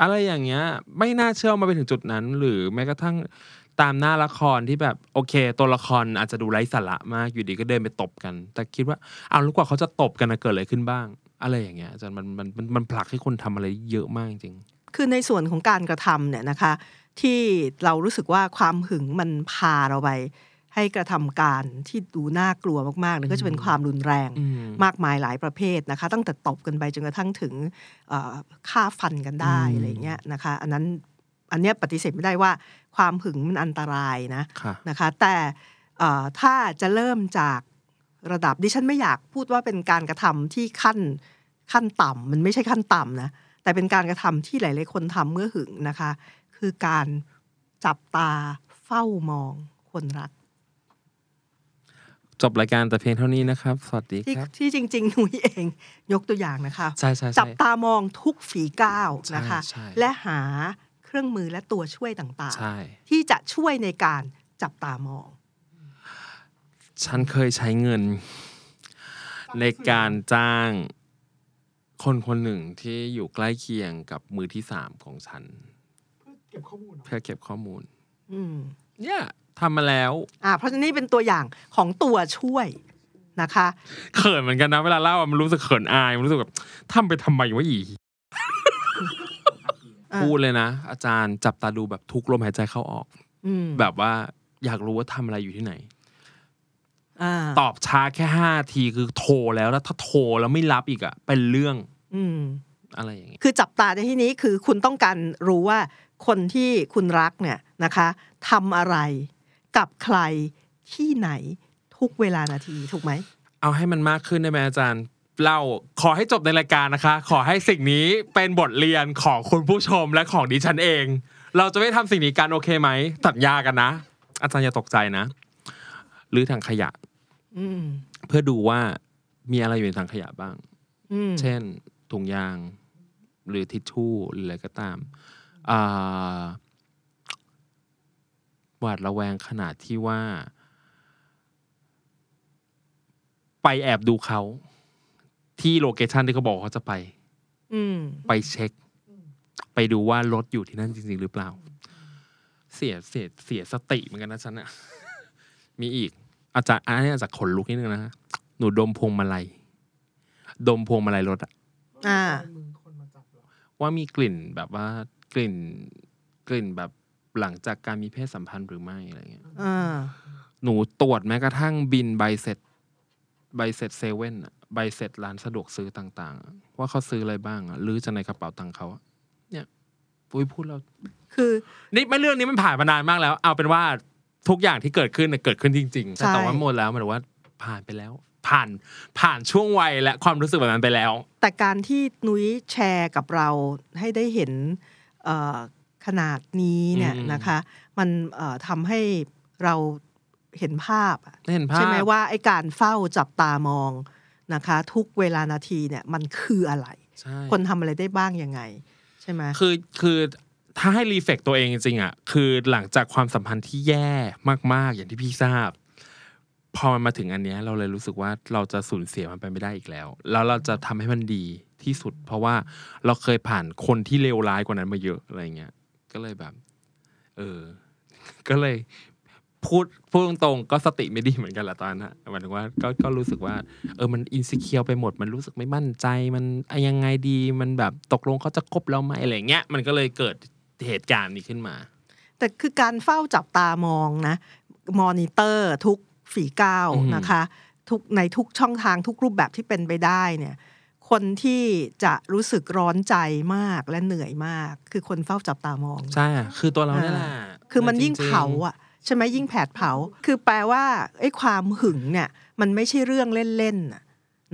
อะไรอย่างเงี้ย ไม่น่าเชื่อว่ามาไปถึงจุดนั้น หรือแม้กระทั่ง ตามหน้าละครที่แบบโอเค ตัวละครอาจจะดูไร้สาระมากอยู่ดีก็เดินไปตบกัน แต่คิดว่าเอาล้กว่าเขาจะตบกันนะเกิดอะไรขึ้นบ้าง อะไรอย่างเงี้ยอาจารย์มันมันมันมันผลักให้คนทำอะไรเยอะมากจริง คือในส่วนของการกระทำเนี่ยนะคะ ที่เรารู้สึกว่าความหึงมันพาเราไปให้กระทำการที่ดูน่ากลัวมากๆหรือก็จะเป็นความรุนแรงมากมายหลายประเภทนะคะ ตั้งแต่ตบกันไปจนกระทั่งถึงฆ่าฟันกันได้อืมอะไรเงี้ยนะคะ อันนั้น อันเนี้ยปฏิเสธไม่ได้ว่าความหึงมันอันตรายนะค่ะนะคะ แต่เอ่อถ้าจะเริ่มจากระดับดิฉันไม่อยากพูดว่าเป็นการกระทำที่ขั้นขั้นต่ำมันไม่ใช่ขั้นต่ำนะแต่เป็นการกระทำที่หลาย ๆ คนทำเมื่อหึงนะคะ คือการจับตาเฝ้ามองคนรัก จบรายการแต่เพียงเท่านี้นะครับ สวัสดีที่ครับ ที่จริง ๆ หนุยเองยกตัวอย่างนะคะใช่ใช่ใช่จับตามองทุกฝีก้าวนะคะใช่ใช่และหา เครื่องมือและตัวช่วยต่างใช่ๆที่จะช่วยในการจับตามอง ฉันเคยใช้เงิน ในการจ้างคนคนหนึ่งที่อยู่ใกล้เคียงกับมือที่สามของฉันเพื่อเก็บข้อมูลเหรอเพื่อเก็บข้อมูล อืมเนี่ยทำมาแล้ว อ่า เพราะฉะนั้นนี่เป็นตัวอย่างของตัวช่วยนะคะ เขินเหมือนกันนะ เวลาเล่าอะมันรู้สึกเขินอาย มันรู้สึกแบบทำไปทำไมวะอีอ่า พูดเลยนะ อาจารย์จับตาดูแบบทุกลมหายใจเข้าออกอืมแบบว่าอยากรู้ว่าทำอะไรอยู่ที่ไหนอ่าตอบช้าแค่ห้าทีคือโทรแล้วแล้วถ้าโทรแล้วไม่รับอีกอะเป็นเรื่อง อืมอะไรอย่างเงี้ยคือจับตาในที่นี้คือคุณต้องการรู้ว่าคนที่คุณรักเนี่ยนะคะทำอะไรกับใครที่ไหนทุกเวลานาทีถูกไหม เอาให้มันมากขึ้นได้ไหมอาจารย์ เล่าขอให้จบในรายการนะคะ ขอให้สิ่งนี้เป็นบทเรียนของคุณผู้ชมและของดิฉันเอง เราจะไม่ทำสิ่งนี้กันโอเคไหมสัญญากันนะ อาจารย์อย่าตกใจนะหรือถังขยะอืมเพื่อดูว่ามีอะไรอยู่ในถังขยะบ้างอืมเช่นถุงยาง หรือทิชชู่หรืออะไรก็ตามอ่าหวาดระแวงขนาดที่ว่า ไปแอบดูเขา ที่โลเคชันที่เขาบอกเขาจะไปอืมไปเช็ค ไปดูว่ารถอยู่ที่นั่นจริง ๆ หรือเปล่า เสียเสียเสียสติเหมือนกันนะฉันอะมีอีก อาจารย์อันนี้อาจจะขนลุกนิดนึงนะ หนูดมพวงมาลัย ดมพวงมาลัยรถอะอ่ามือคนมาจับเหรอว่ามีกลิ่นแบบว่ากลิ่นกลิ่นแบบหลังจากการมีเพศสัมพันธ์หรือไม่อะไรเงี้ยอ่าหนูตรวจแม้กระทั่งบินใบเสร็จใบเสร็จเซเว่นอะ ใบเสร็จร้านสะดวกซื้อต่างๆอะว่าเขาซื้ออะไรบ้างอะหรือจะในกระเป๋าตังค์เขาอะเนี่ยปุ้ยพูดแล้วคือนี่ไม่เรื่องนี้มันผ่านมานานมากแล้ว เอาเป็นว่าทุกอย่างที่เกิดขึ้นเนี่ยเกิดขึ้นจริง ๆ แต่ใช่แต่ว่าหมดแล้วหมายถึงว่าผ่านไปแล้ว ผ่านผ่านช่วงวัยและความรู้สึกแบบนั้นไปแล้ว แต่การที่นุ้ยแชร์กับเราให้ได้เห็นเอ่อขนาดนี้เนี่ยอืมนะคะ มันเอ่อทำให้เราเห็นภาพอะได้เห็นภาพ ใช่ไหมว่าไอ้การเฝ้าจับตามอง นะคะ ทุกเวลานาทีเนี่ยมันคืออะไรใช่คนทำอะไรได้บ้างยังไง ใช่ไหมคือคือถ้าให้รีเฟกตัวเองจริงๆอะคือหลังจากความสัมพันธ์ที่แย่มาก ๆ อย่างที่พี่ทราบ พอมันมาถึงอันเนี้ยเราเลยรู้สึกว่าเราจะสูญเสียมันไปไม่ได้อีกแล้ว แล้วเราจะทำให้มันดีที่สุด เพราะว่าเราเคยผ่านคนที่เลวร้ายกว่านั้นมาเยอะอะไรเงี้ยก็เลยแบบ เออ ก็เลย พูดพูดตรงๆก็สติไม่ดีเหมือนกันแหละตอนนั้นอะหมายถึงว่าก็ก็รู้สึกว่า เออมันอินสิเคียวไปหมด มันรู้สึกไม่มั่นใจ มันอะยังไงดีมันแบบตกลงเขาจะคบเราไหมอะไรเงี้ย มันก็เลยเกิดเหตุการณ์นี้ขึ้นมา แต่คือการเฝ้าจับตามองนะ มอนิเตอร์ทุกฝีก้าวอืมนะคะ ทุกในทุกช่องทางทุกรูปแบบที่เป็นไปได้เนี่ย คนที่จะรู้สึกร้อนใจมากและเหนื่อยมาก คือคนเฝ้าจับตามอง ใช่อะคือตัวเราเนี่ยแหละคือมันยิ่งจริๆเผาอะ ใช่ไหมยิ่งแผดเผา คือแปลว่าไอ้ความหึงเนี่ย มันไม่ใช่เรื่องเล่นๆน่ะ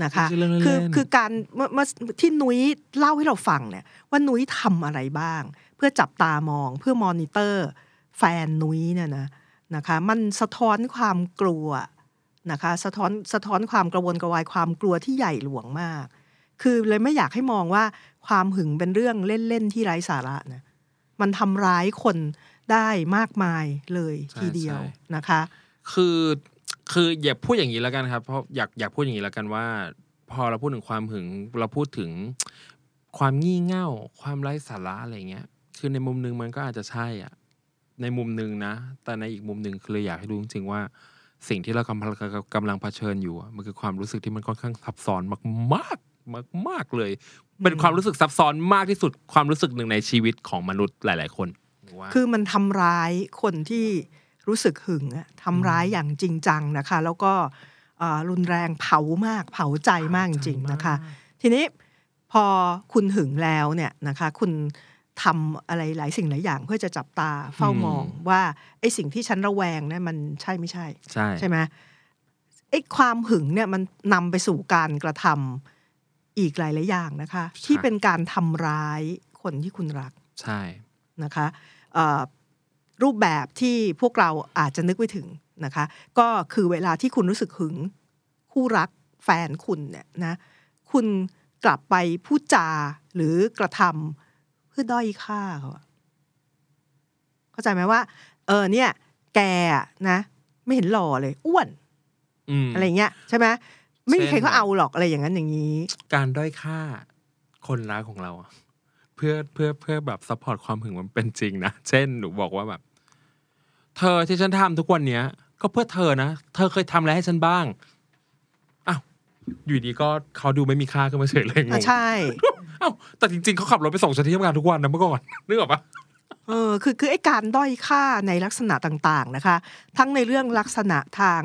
นะคะไม่ใช่เรื่องเล่นๆคือคือการเมื่อเมื่อที่นุ้ยเล่าให้เราฟังเนี่ยว่านุ้ยทำอะไรบ้าง เพื่อจับตามองเพื่อมอนิเตอร์ แฟนนุ้ยเนี่ยนะนะคะมันสะท้อนความกลัวนะคะสะท้อนสะท้อนความกระวนกระวายความกลัวที่ใหญ่หลวงมาก คือเลยไม่อยากให้มองว่าความหึงเป็นเรื่องเล่นๆที่ไร้สาระนะมันทำร้ายคน ได้มากมายเลยใช่ทีเดียวใช่นะคะ คือคืออย่าพูดอย่างนี้แล้วกันครับ เพราะอยากอยากพูดอย่างนี้แล้วกันว่า พอเราพูดถึงความหึงเราพูดถึงความงี่เง่า ความไร้สาระอะไรเงี้ย คือในมุมหนึงมันก็อาจจะใช่อะ ในมุมหนึ่งนะ แต่ในอีกมุมหนึ่งคือเลยอยากให้รู้จริงๆว่า สิ่งที่เรากำลังกำลังเผชิญอยู่อะมันคือความรู้สึกที่มันค่อนข้างซับซ้อนมากมากมากมากๆเลย เป็นความรู้สึกซับซ้อนมากที่สุดความรู้สึกหนึ่งในชีวิตของมนุษย์หลาย ๆ คนว่า คือมันทำร้ายคนที่รู้สึกหึงอะทำร้ายอย่างจริงจังนะคะ แล้วก็เอ่อรุนแรงเผามากเผาใจมากจริงๆนะคะ ทีนี้พอคุณหึงแล้วเนี่ยนะคะคุณทำอะไรหลายสิ่งหลายอย่างเพื่อจะจับตาเฝ้ามองว่าไอ้สิ่งที่ฉันระแวงเนี่ยมันใช่ไม่ใช่ ใช่ใช่ไหมไอ้ความหึงเนี่ยมันนำไปสู่การกระทำอีกหลายหลายๆอย่างนะคะ ที่เป็นการทำร้ายคนที่คุณรัก ใช่ นะคะเอ่อรูปแบบที่พวกเราอาจจะนึกไม่ถึงนะคะ ก็คือเวลาที่คุณรู้สึกหึงคู่รักแฟนคุณเนี่ยนะคุณกลับไปพูดจาหรือกระทำเพื่อด้อยค่าเขาอะเข้าใจไหมว่า เออเนี่ย แกอะนะไม่เห็นหล่อเลย อ้วนอืมอะไรเงี้ยใช่ไหมไม่มีใครเช่นเขาเอาหรอกอะไรอย่างนั้นอย่างนี้ การด้อยค่าคนรักของเราอะ เพื่อเพื่อเพื่อแบบ support ความหึงมันเป็นจริงนะ เช่นหนูบอกว่าแบบ เธอที่ฉันทำทุกวันเนี้ย ก็เพื่อเธอนะ เธอเคยทำอะไรให้ฉันบ้างอ้าวอยู่ดีก็เขาดูไม่มีค่าขึ้นมาเฉยเลยงอะงใช่อ้าวแต่จริงๆเขาขับรถไปส่งฉันที่ทำงานทุกวันนะเมื่อก่อนนึกออกปะเออคือคือไอ้การด้อยค่าในลักษณะต่างๆนะคะ ทั้งในเรื่องลักษณะทาง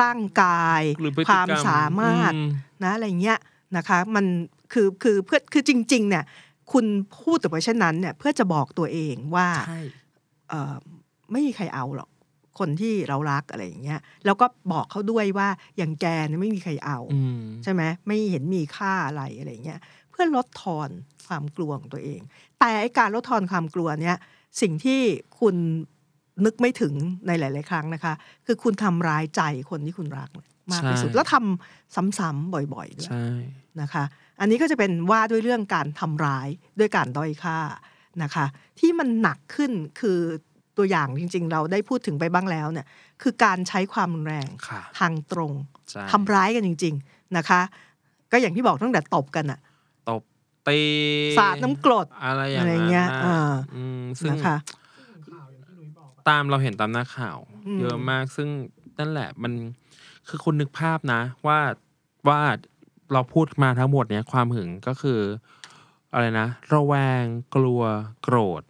ร่างกายหรือพฤติคกรวารมมสามารถอืมนะอะไรเงี้ยนะคะ มันคือคือเพื่อคือจริง ๆ เนี่ย คุณพูดแต่ว่าเช่นนั้นเนี่ยเพื่อจะบอกตัวเองว่าใช่เอ่อไม่มีใครเอาหรอกคนที่เรารักอะไรอย่างเงี้ยแล้วก็บอกเขาด้วยว่าอย่างแกเนี่ยไม่มีใครเอาอืมใช่ไหมไม่เห็นมีค่าอะไรอะไรเงี้ยเพื่อลดทอนความกลัวของตัวเอง แต่ไอ้การลดทอนความกลัวเนี่ยสิ่งที่คุณนึกไม่ถึงในหลาย ๆ ครั้งนะคะ คือคุณทำร้ายใจคนที่คุณรัก มากที่สุดใช่แล้วทำซ้ำๆบ่อยๆด้วยใช่นะคะ อันนี้ก็จะเป็นว่าด้วยเรื่องการทำร้ายด้วยการด้อยค่านะคะ ที่มันหนักขึ้นคือตัวอย่างจริง ๆ เราได้พูดถึงไปบ้างแล้วเนี่ยคือการใช้ความรุนแรงค่ะทางตรงใช่ทำร้ายกันจริง ๆนะคะ ก็อย่างที่บอกตั้งแต่ตบกันอะตบตีสาดน้ำกรดอะไรอย่างอะไรนั้นเงี้ยนะอ่าอืมซึ่งนะคะข่าวอย่างที่นุ้ยบอกอะตามเราเห็นตามหน้าข่าวอืมเยอะมากซึ่งนั่นแหละมัน คือคุณนึกภาพนะ ว่าว่าเราพูดมาทั้งหมดเนี้ยความหึงก็คือ อะไรนะระแวงกลัวโกรธ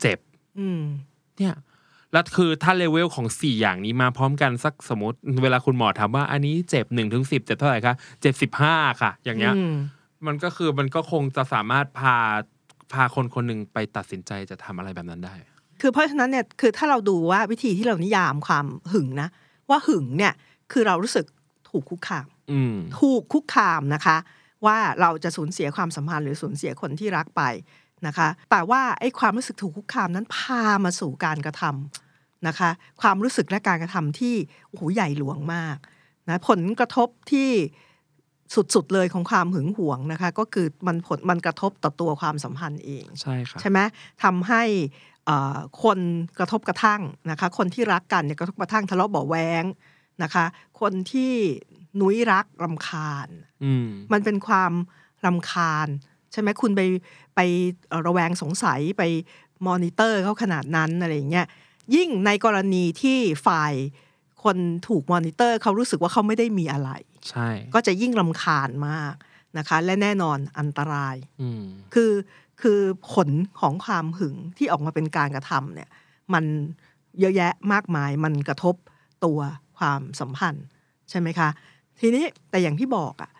เจ็บอืมเนี่ยแล้วคือถ้าเลเวลของสี่อย่างนี้มาพร้อมกันสักสมมติ เวลาคุณหมอถามว่า อันนี้เจ็บหนึ่งถึงสิบเจ็บเท่าไหร่คะเจ็บสิบห้าค่ะ อย่างเงี้ยอืมมันก็คือมันก็คงจะสามารถพาพาคนคนหนึ่งไปตัดสินใจจะทำอะไรแบบนั้นได้ คือเพราะฉะนั้นเนี่ยคือถ้าเราดูว่าวิธีที่เรานิยามความหึงนะ ว่าหึงเนี่ยคือเรารู้สึกถูกคุกคามอืมถูกคุกคามนะคะ ว่าเราจะสูญเสียความสัมพันธ์หรือสูญเสียคนที่รักไปนะคะ แต่ว่าไอ้ความรู้สึกถูกคุกคามนั้นพามาสู่การกระทำนะคะ ความรู้สึกและการกระทำที่โอ้โหใหญ่หลวงมากนะผลกระทบที่สุดๆเลยของความหึงหวงนะคะ ก็คือมันผลมันกระทบต่อตัวความสัมพันธ์เอง ใช่ค่ะใช่ไหมทำให้เอ่อ คนกระทบกระทั่งนะคะ คนที่รักกันเนี่ยกระทบกระทั่งทะเลาะเบาะแวงนะคะ คนที่นุ้ยรักรำคาญอืมมันเป็นความรำคาญ ใช่ไหมคุณไปไปเอ่อระแวงสงสัยไปมอนิเตอร์เขาขนาดนั้นอะไรอย่างเงี้ยยิ่งในกรณีที่ฝ่ายคนถูกมอนิเตอร์เขารู้สึกว่าเขาไม่ได้มีอะไร ใช่ ก็จะยิ่งรำคาญมากนะคะ และแน่นอนอันตรายอืมคือ คือผลของความหึงที่ออกมาเป็นการกระทำเนี่ยมันเยอะแยะมากมายมันกระทบตัวความสัมพันธ์ใช่ไหมคะ ทีนี้แต่อย่างที่บอกอะ่ะ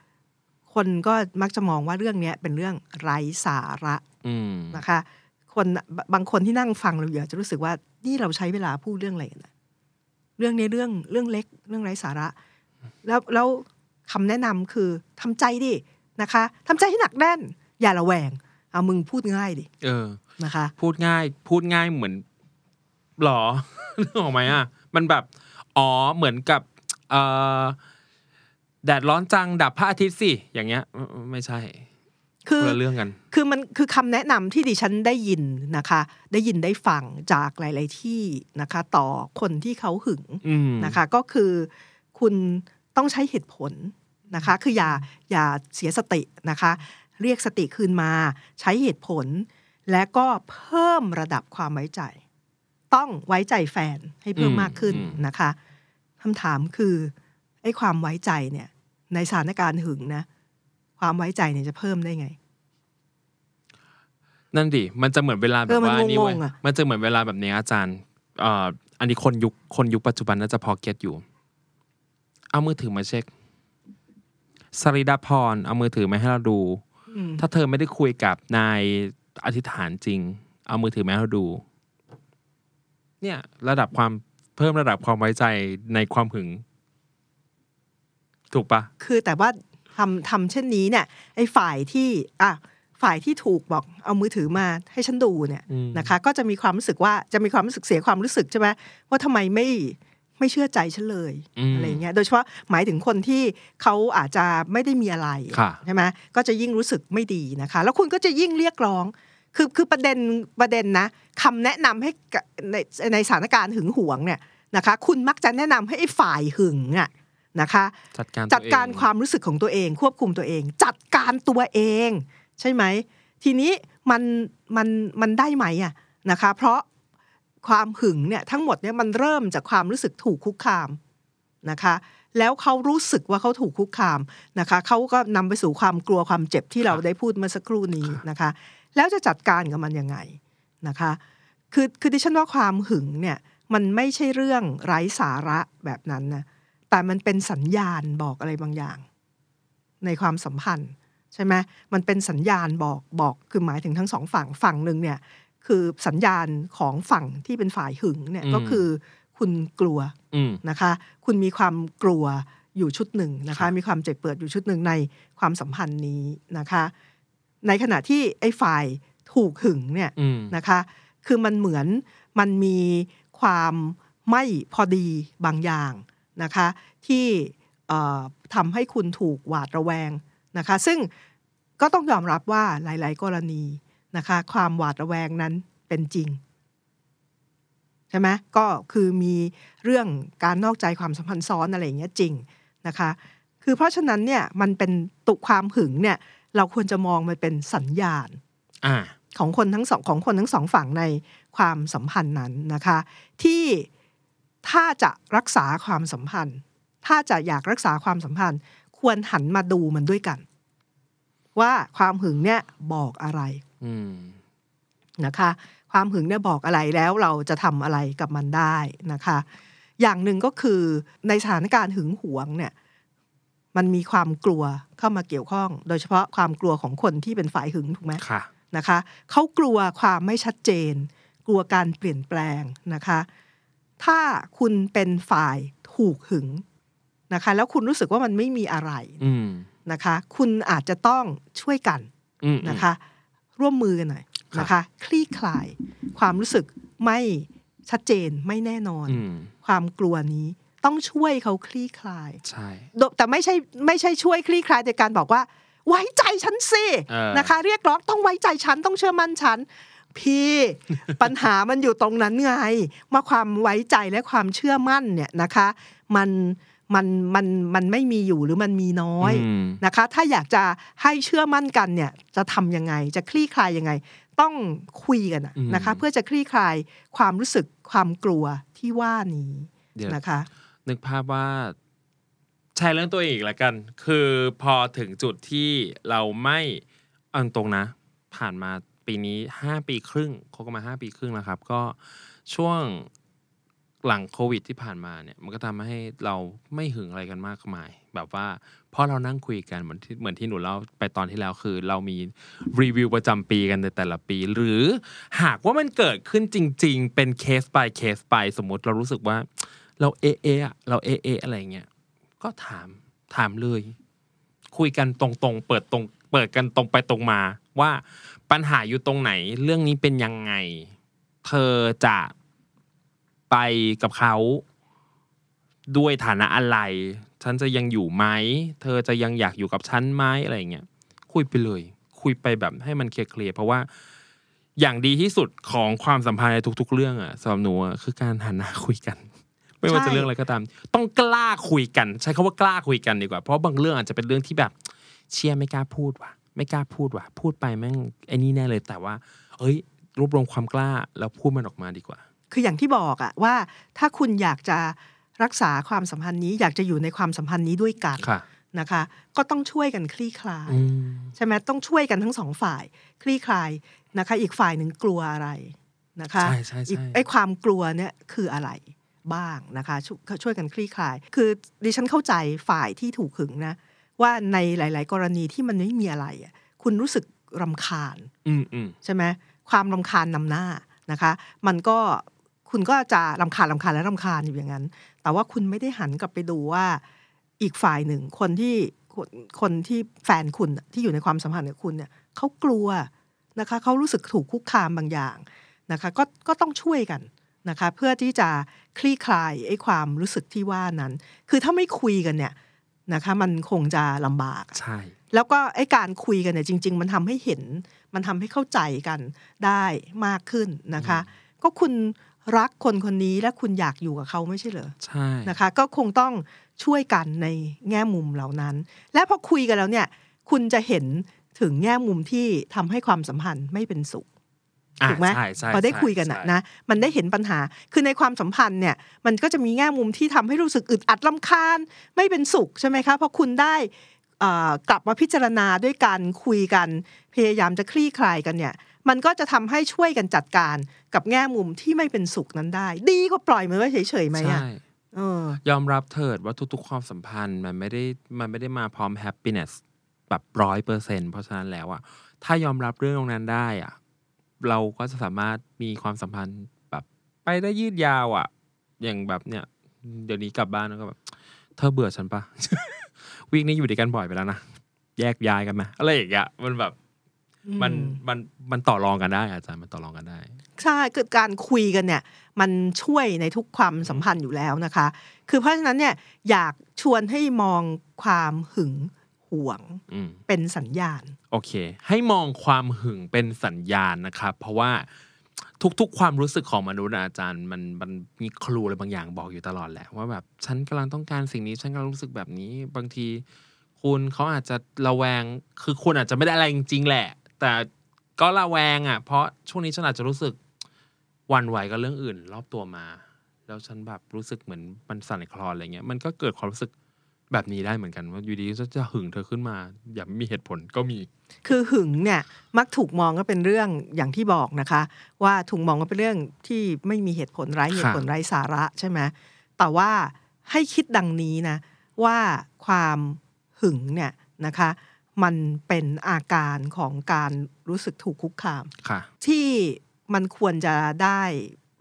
คนก็มักจะมองว่าเรื่องเนี้ยเป็นเรื่องไร้สาระอืมนะคะ คนบางคนที่นั่งฟังเราอยู่อาจจะรู้สึกว่านี่เราใช้เวลาพูดเรื่องอะไรกันนะเรื่องนี้เรื่องเรื่องเล็กเรื่องไร้สาระ แล้วแล้วคำแนะนำคือทำใจดินะคะทำใจให้หนักแน่น อย่าระแวง เอามึงพูดง่ายดิเออนะคะ พูดง่ายพูดง่ายเหมือนหรอนึกออกไหมอะ มันแบบ อ๋อเหมือนกับเอ่อแดดร้อนจังดับพระอาทิตย์สิอย่างเงี้ยเออไม่ใช่ คือคนละเรื่องกัน คือมันคือคำแนะนำที่ดิฉันได้ยินนะคะ ได้ยินได้ฟังจากหลาย ๆ ที่นะคะ ต่อคนที่เขาหึงอืมนะคะ ก็คือคุณต้องใช้เหตุผลนะคะ คืออย่าอย่าเสียสตินะคะ เรียกสติคืนมา ใช้เหตุผล และก็เพิ่มระดับความไว้ใจ ต้องไว้ใจแฟนให้เพิ่มอืมมากขึ้นอืมนะคะคำถามคือไอ้ความไว้ใจเนี่ย ในสถานการณ์หึงนะความไว้ใจเนี่ยจะเพิ่มได้ไง นั่นดิมันจะเหมือนเวลาแบเอบอมันว่านี่เว้ยงงๆอะมันจะเหมือนเวลาแบบเนี้ยอาจารย์เอ่ออันนี้คนยุคคนยุคปัจจุบันน่าจะพอเก็ตอยู่ เอามือถือมาเช็คสริดาพรเอามือถือมาให้เราดูอืม ถ้าเธอไม่ได้คุยกับนายอธิษฐานจริง เอามือถือมาให้เราดู เนี่ย ระดับความเพิ่มระดับความไว้ใจในความหึง ถูกปะคือแต่ว่าทำทำเช่นนี้เนี่ย ไอ้ฝ่ายที่อะฝ่ายที่ถูกบอกเอามือถือมาให้ฉันดูเนี่ยอืมนะคะ ก็จะมีความรู้สึกว่าจะมีความรู้สึกเสียความรู้สึกใช่ไหมว่าทำไมไม่ ไม่เชื่อใจฉันเลยมอะไรเงี้ยโดยเฉพาะหมายถึงคนที่เขาอาจจะไม่ได้มีอะไรค่ะใช่ไหมก็จะยิ่งรู้สึกไม่ดีนะคะ แล้วคุณก็จะยิ่งเรียกร้องคือคือประเด็นประเด็นนะคำแนะนำให้กับในในสถานการณ์หึงหวงเนี่ยนะคะ คุณมักจะแนะนำให้ไอ้ฝ่ายหึงอะนะคะจัดการจัดการตัวเองความรู้สึกของตัวเอง ควบคุมตัวเอง จัดการตัวเอง ใช่ไหมทีนี้มันมันมันได้ไหมอะนะคะ เพราะ ความหึงเนี่ยทั้งหมดเนี่ยมันเริ่มจากความรู้สึกถูกคุกคามนะคะแล้วเขารู้สึกว่าเขาถูกคุกคามนะคะเขาก็นำไปสู่ความกลัวความเจ็บที่เราได้พูดเมื่อสักครู่นี้นะคะ แล้วจะจัดการกับมันยังไงนะคะคือคือดิฉันว่าความหึงเนี่ยมันไม่ใช่เรื่องไร้สาระแบบนั้นนะแต่มันเป็นสัญญาณบอกอะไรบางอย่าง ในความสัมพันธ์ใช่ไหมมันเป็นสัญญาณบอกบอกคือหมายถึงทั้งสองฝั่งฝั่งหนึ่งเนี่ย คือสัญญาณของฝั่งที่เป็นฝ่ายหึงเนี่ยอืมก็คือคุณกลัวอืมนะคะ คุณมีความกลัวอยู่ชุดหนึ่งนะครัคะบมีความเจ็บเปิดอยู่ชุดหนึ่งในความสัมพันธ์นี้นะคะ ในขณะที่ไอ้ฝ่ายถูกหึงเนี่ยอืมนะคะ คือมันเหมือนมันมีความไม่พอดีบางอย่างนะคะ ที่เอ่อทำให้คุณถูกหวาดระแวงนะคะ ซึ่งก็ต้องยอมรับว่าหลาย ๆ กรณี นะคะ ความหวาดระแวงนั้นเป็นจริงใช่ไหมก็คือมีเรื่องการนอกใจความสัมพันธ์ซ้อนอะไรอย่างเงี้ยจริงนะคะ คือเพราะฉะนั้นเนี่ยมันเป็นตุความหึงเนี่ย เราควรจะมองมันเป็นสัญญาณอ่าของคนทั้งสองของคนทั้งสองฝั่งในความสัมพันธ์นั้นนะคะ ที่ถ้าจะรักษาความสัมพันธ์ ถ้าจะอยากรักษาความสัมพันธ์ ควรหันมาดูมันด้วยกัน ว่าความหึงเนี่ยบอกอะไรอืมนะคะ ความหึงเนี่ยบอกอะไรแล้วเราจะทำอะไรกับมันได้นะคะ อย่างหนึ่งก็คือในสถานการณ์หึงหวงเนี่ย มันมีความกลัวเข้ามาเกี่ยวข้อง โดยเฉพาะความกลัวของคนที่เป็นฝ่ายหึงถูกไหมค่ะนะคะเขากลัวความไม่ชัดเจน กลัวการเปลี่ยนแปลงนะคะ ถ้าคุณเป็นฝ่ายถูกหึงนะคะ แล้วคุณรู้สึกว่ามันไม่มีอะไรอืม นะคะ คุณอาจจะต้องช่วยกันอืมนะคะ ร่วมมือกันหน่อยครับนะคะ คลี่คลาย ความรู้สึกไม่ชัดเจนไม่แน่นอนอืมความกลัวนี้ต้องช่วยเขาคลี่คลายใช่โดแต่ไม่ใช่ไม่ใช่ช่วยคลี่คลายในการบอกว่า ไว้ใจฉันสิเออนะคะ เรียกร้องต้องไว้ใจฉันต้องเชื่อมั่นฉันพี่ปัญหามันอยู่ตรงนั้นไงว่าความไว้ใจและความเชื่อมั่นเนี่ยนะคะ มัน มันมันมันไม่มีอยู่หรือมันมีน้อยมนะคะ ถ้าอยากจะให้เชื่อมั่นกันเนี่ยจะทำยังไง จะคลี่คลายยังไง ต้องคุยกันน่ะอืมนะคะ เพื่อจะคลี่คลายความรู้สึกความกลัวที่ว่านี้เดี๋ยวนะคะ นึกภาพว่าแชร์เรื่องตัวเองอีกแล้วกัน คือพอถึงจุดที่เราไม่เอาตรงนะ ผ่านมาปีนี้ห้าปีครึ่งคบกันมาห้าปีครึ่งแล้วครับ ก็ช่วง หลังโควิดที่ผ่านมาเนี่ยมันก็ทำให้เราไม่หึงอะไรกันมากมาย แบบว่าเพราะเรานั่งคุยกันเหมือนที่เหมือนที่หนูเล่าไปตอนที่แล้วคือ เรามีรีวิวประจำปีกันในแต่ละปี หรือหากว่ามันเกิดขึ้นจริง ๆ เป็นเคส by เคสไปสมมติเรารู้สึกว่า เราเอเออะเราเอเออะไรเงี้ยก็ถามถามเลย คุยกันตรงๆ เปิดตรงเปิดกันตรงไปตรงมา ว่าปัญหาอยู่ตรงไหนเรื่องนี้เป็นยังไง เธอจะ ไปกับเขาด้วยฐานะอะไร ฉันจะยังอยู่ไหม เธอจะยังอยากอยู่กับฉันไหมอะไรเงี้ย คุยไปเลย คุยไปแบบให้มันเคลียร์เพราะว่า อย่างดีที่สุดของความสัมพันธ์ในทุก ๆ เรื่องอะสำหรับหนูคือการหันหน้าคุยกัน ไม่ว่าจะเรื่องอะไรก็ตาม ต้องกล้าคุยกัน ใช้คำว่ากล้าคุยกันดีกว่า เพราะบางเรื่องอาจจะเป็นเรื่องที่แบบ เชียร์ไม่กล้าพูดว่ะ ไม่กล้าพูดว่ะ พูดไปแม่งไอ้นี่แน่เลย แต่ว่า เอ้ย รวบรวมความกล้าแล้วพูดมันออกมาดีกว่า คืออย่างที่บอกอะว่าถ้าคุณอยากจะรักษาความสัมพันธ์นี้อยากจะอยู่ในความสัมพันธ์นี้ด้วยกันค่ะนะคะ ก็ต้องช่วยกันคลี่คลายอืมใช่ไหมต้องช่วยกันทั้งสองฝ่าย คลี่คลายนะคะ อีกฝ่ายหนึ่งกลัวอะไรนะคะใช่ใช่อีกใช่ไอ้ความกลัวเนี่ยคืออะไรบ้างนะคะชวยช่วยกันคลี่คลาย คือดิฉันเข้าใจฝ่ายที่ถูกหึงนะว่าในหลาย ๆ กรณีที่มันไม่มีอะไรอะคุณรู้สึกรำคาญอืมอืมใช่ไหมความรำคาญนำหน้านะคะ มันก็ คุณก็จะรำคาญรำคาญและรำคาญอยู่อย่างนั้น แต่ว่าคุณไม่ได้หันกลับไปดูว่าอีกฝ่ายหนึ่งคนที่คนคนที่แฟนคุณน่ะที่อยู่ในความสัมพันธ์กับคุณเนี่ยเขากลัวนะคะเขารู้สึกถูกคุกคามบางอย่างนะคะก็ก็ต้องช่วยกันนะคะเพื่อที่จะคลี่คลายไอ้ความรู้สึกที่ว่านั้น คือถ้าไม่คุยกันเนี่ยนะคะมันคงจะลำบากใช่แล้วก็ไอ้การคุยกันเนี่ยจริง ๆ มันทำให้เห็น มันทำให้เข้าใจกันได้มากขึ้นนะคะ ก็คุณ รักคนคนนี้และคุณอยากอยู่กับเขาไม่ใช่เหรอใช่นะคะ ก็คงต้องช่วยกันในแง่มุมเหล่านั้น และพอคุยกันแล้วเนี่ย คุณจะเห็นถึงแง่มุมที่ทำให้ความสัมพันธ์ไม่เป็นสุขอะถูกไหมใช่ใช่พอได้ใช่คุยกันอะใช่นะ มันได้เห็นปัญหา คือในความสัมพันธ์เนี่ย มันก็จะมีแง่มุมที่ทำให้รู้สึกอึดอัดลำคาญ ไม่เป็นสุขใช่ไหมคะเพราะคุณได้เอ่อกลับมาพิจารณาด้วยการคุยกัน พยายามจะคลี่คลายกันเนี่ย มันก็จะทำให้ช่วยกันจัดการกับแง่มุมที่ไม่เป็นสุขนั้นได้ ดีกว่าปล่อยมันไว้เฉยๆไหมอะใช่เออยอมรับเถิดว่าทุกๆความสัมพันธ์มันไม่ได้มันไม่ได้มาพร้อม happiness แบบร้อยเปอร์เซ็นต์เพราะฉะนั้นแล้วอะถ้ายอมรับเรื่องตรงนั้นได้อะเราก็จะสามารถมีความสัมพันธ์แบบไปได้ยืดยาวอะอย่างแบบเนี่ย เดี๋ยวนี้กลับบ้านแล้วก็แบบเธอเบื่อฉันปะ week นี้อยู่ด้วยกันบ่อยไปแล้วนะแยกย้ายกันไหมอะไรอย่างเงี้ยมันแบบ มันอืมันมันต่อรองกันได้ อาจารย์มันต่อรองกันได้ ใช่คือการคุยกันเนี่ย มันช่วยในทุกความสัมพันธ์อยู่แล้วนะคะ คือเพราะฉะนั้นเนี่ยอยากชวนให้มองความหึงหวงอืมเป็นสัญญาณ โอเค ให้มองความหึงเป็นสัญญาณนะครับ เพราะว่าทุกๆ ความรู้สึกของมนุษย์อะอาจารย์มันมันมีครูอะไรบางอย่างบอกอยู่ตลอดแหละว่าแบบฉันกำลังต้องการสิ่งนี้ฉันกำลังรู้สึกแบบนี้ บางที คุณเขาอาจจะระแวงคือคุณอาจจะไม่ได้อะไรจริงๆแหละ แต่ก็ระแวงอะ เพราะช่วงนี้ฉันอาจจะรู้สึกหวันไหวกับเรื่องอื่น รอบตัวมา แล้วฉันแบบรู้สึกเหมือนมันสั่นคลอนอะไรเงี้ยมันก็เกิดความรู้สึกแบบนี้ได้เหมือนกันว่าอยู่ดีจะหึงเธอขึ้นมา อย่างไม่มีเหตุผลก็มี คือหึงเนี่ยมักถูกมองก็เป็นเรื่องอย่างที่บอกนะคะ ว่าถูกมองว่าเป็นเรื่องที่ไม่มีเหตุผลไร้เหตุผลไร้สาระใช่ไหมแต่ว่าให้คิดดังนี้นะว่าความหึงเนี่ยนะคะ มันเป็นอาการของการรู้สึกถูกคุกคามค่ะที่มันควรจะได้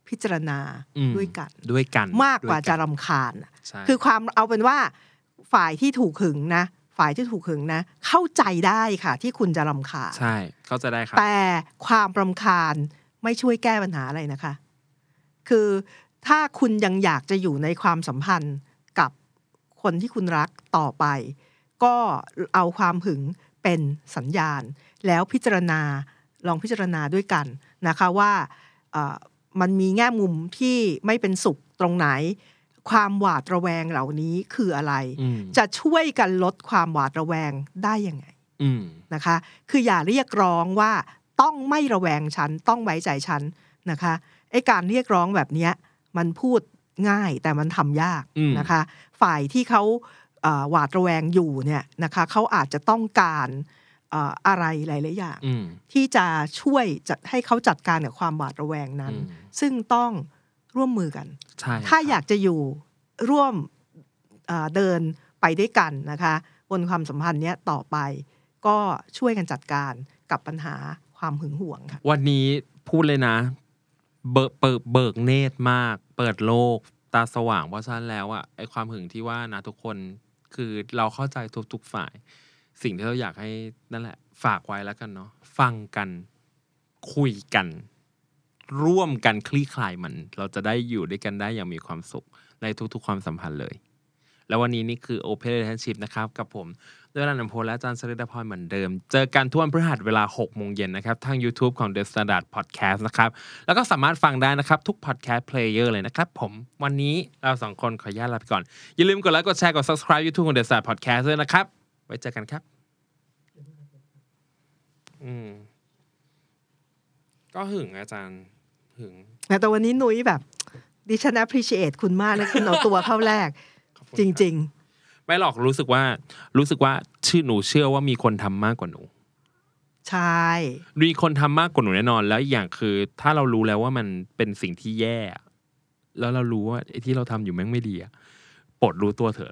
พิจารณาอืมด้วยกันด้วยกัน มากกว่าด้จะนรำคาญน่ะใช่คือความเอาเป็นว่าฝ่ายที่ถูกหึงนะ ฝ่ายที่ถูกหึงนะ เข้าใจได้ค่ะ ที่คุณจะรำคาญใช่ เข้าใจได้ครับแต่ความรำคาญไม่ช่วยแก้ปัญหาอะไรนะคะ คือถ้าคุณยังอยากจะอยู่ในความสัมพันธ์กับคนที่คุณรักต่อไป ก็เอาความหึงเป็นสัญญาณ แล้วพิจารณาลองพิจารณาด้วยกันนะคะว่าเอ่อมันมีแง่มุมที่ไม่เป็นสุขตรงไหน ความหวาดระแวงเหล่านี้คืออะไรอืมจะช่วยกันลดความหวาดระแวงได้ยังไงอืมนะคะ คืออย่าเรียกร้องว่าต้องไม่ระแวงฉันต้องไว้ใจฉันนะคะไอ้การเรียกร้องแบบเนี้ยมันพูดง่ายแต่มันทำยากอืมนะคะ ฝ่ายที่เขาเอ่อ หวาดระแวงอยู่เนี่ยนะคะเขาอาจจะต้องการเอ่ออะไรหลายๆอย่างอืมที่จะช่วยจัดให้เขาจัดการกับความหวาดระแวงนั้นอืมซึ่งต้องร่วมมือกันใช่ถ้าครับอยากจะอยู่ร่วมเอ่อเดินไปด้วยกันนะคะบนความสัมพันธ์เนี้ยต่อไปก็ช่วยกันจัดการกับปัญหาความหึงหวงค่ะวันนี้พูดเลยนะ เบิกเปิดเบิกเนตรมาก เปิดโลกตาสว่างเพราะฉะนั้นแล้วอะไอความหึงที่ว่านะทุกคน คือเราเข้าใจทุกๆฝ่าย สิ่งที่เราอยากให้นั่นแหละ ฝากไว้แล้วกันเนาะฟังกันคุยกัน ร่วมกันคลี่คลายมัน เราจะได้อยู่ด้วยกันได้อย่างมีความสุขในทุกๆความสัมพันธ์เลย แล้ววันนี้นี่คือ Open Relationship นะครับ กับผมด้วยรันนพลและอาจารย์สริดาพรเหมือนเดิม เจอกันทุกวันพฤหัสเวลา 6 โมงเย็นนะครับ ทาง YouTube ของ The Standard Podcast นะครับ แล้วก็สามารถฟังได้นะครับ ทุก Podcast Player เลยนะครับผม วันนี้เราสองคนขออนุญาตลาไปก่อน อย่าลืมกดไลค์ กดแชร์ กด subscribe YouTube ของ The Standard Podcast ด้วยนะครับ ไว้เจอกันครับ อืม ก็หึงอาจารย์หึงแต่วันนี้นุ้ยแบบดิฉัน appreciate คุณมากเลยคุณเอาตัวเข้าแรก จครับริงไม่หรอกรู้สึกว่า รู้สึกว่าชื่อหนูเชื่อว่ามีคนทำมากกว่าหนูๆใช่มีคนทำมากกว่าหนูแน่นอน แล้วอีกอย่างคือ ถ้าเรารู้แล้วว่ามันเป็นสิ่งที่แย่ แล้วเรารู้ว่าไอ้ที่เราทำอยู่แม่งไม่ดีอะปลดรู้ตัวเถอะ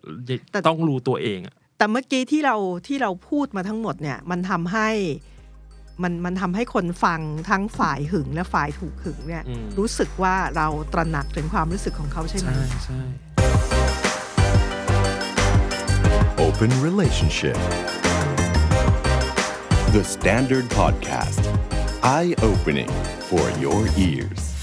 ต้องรู้ตัวเองอะแต่เมื่อกี้ที่เราที่เราพูดมาทั้งหมดเนี่ย มันทำให้มันมันทำให้คนฟังทั้งฝ่ายหึงและฝ่ายถูกหึงเนี่ยอืมรู้สึกว่าเราตระหนักถึงความรู้สึกของเขาใช่ไหมใช่ใช่ Open Relationship. The Standard Podcast. Eye Opening for Your Ears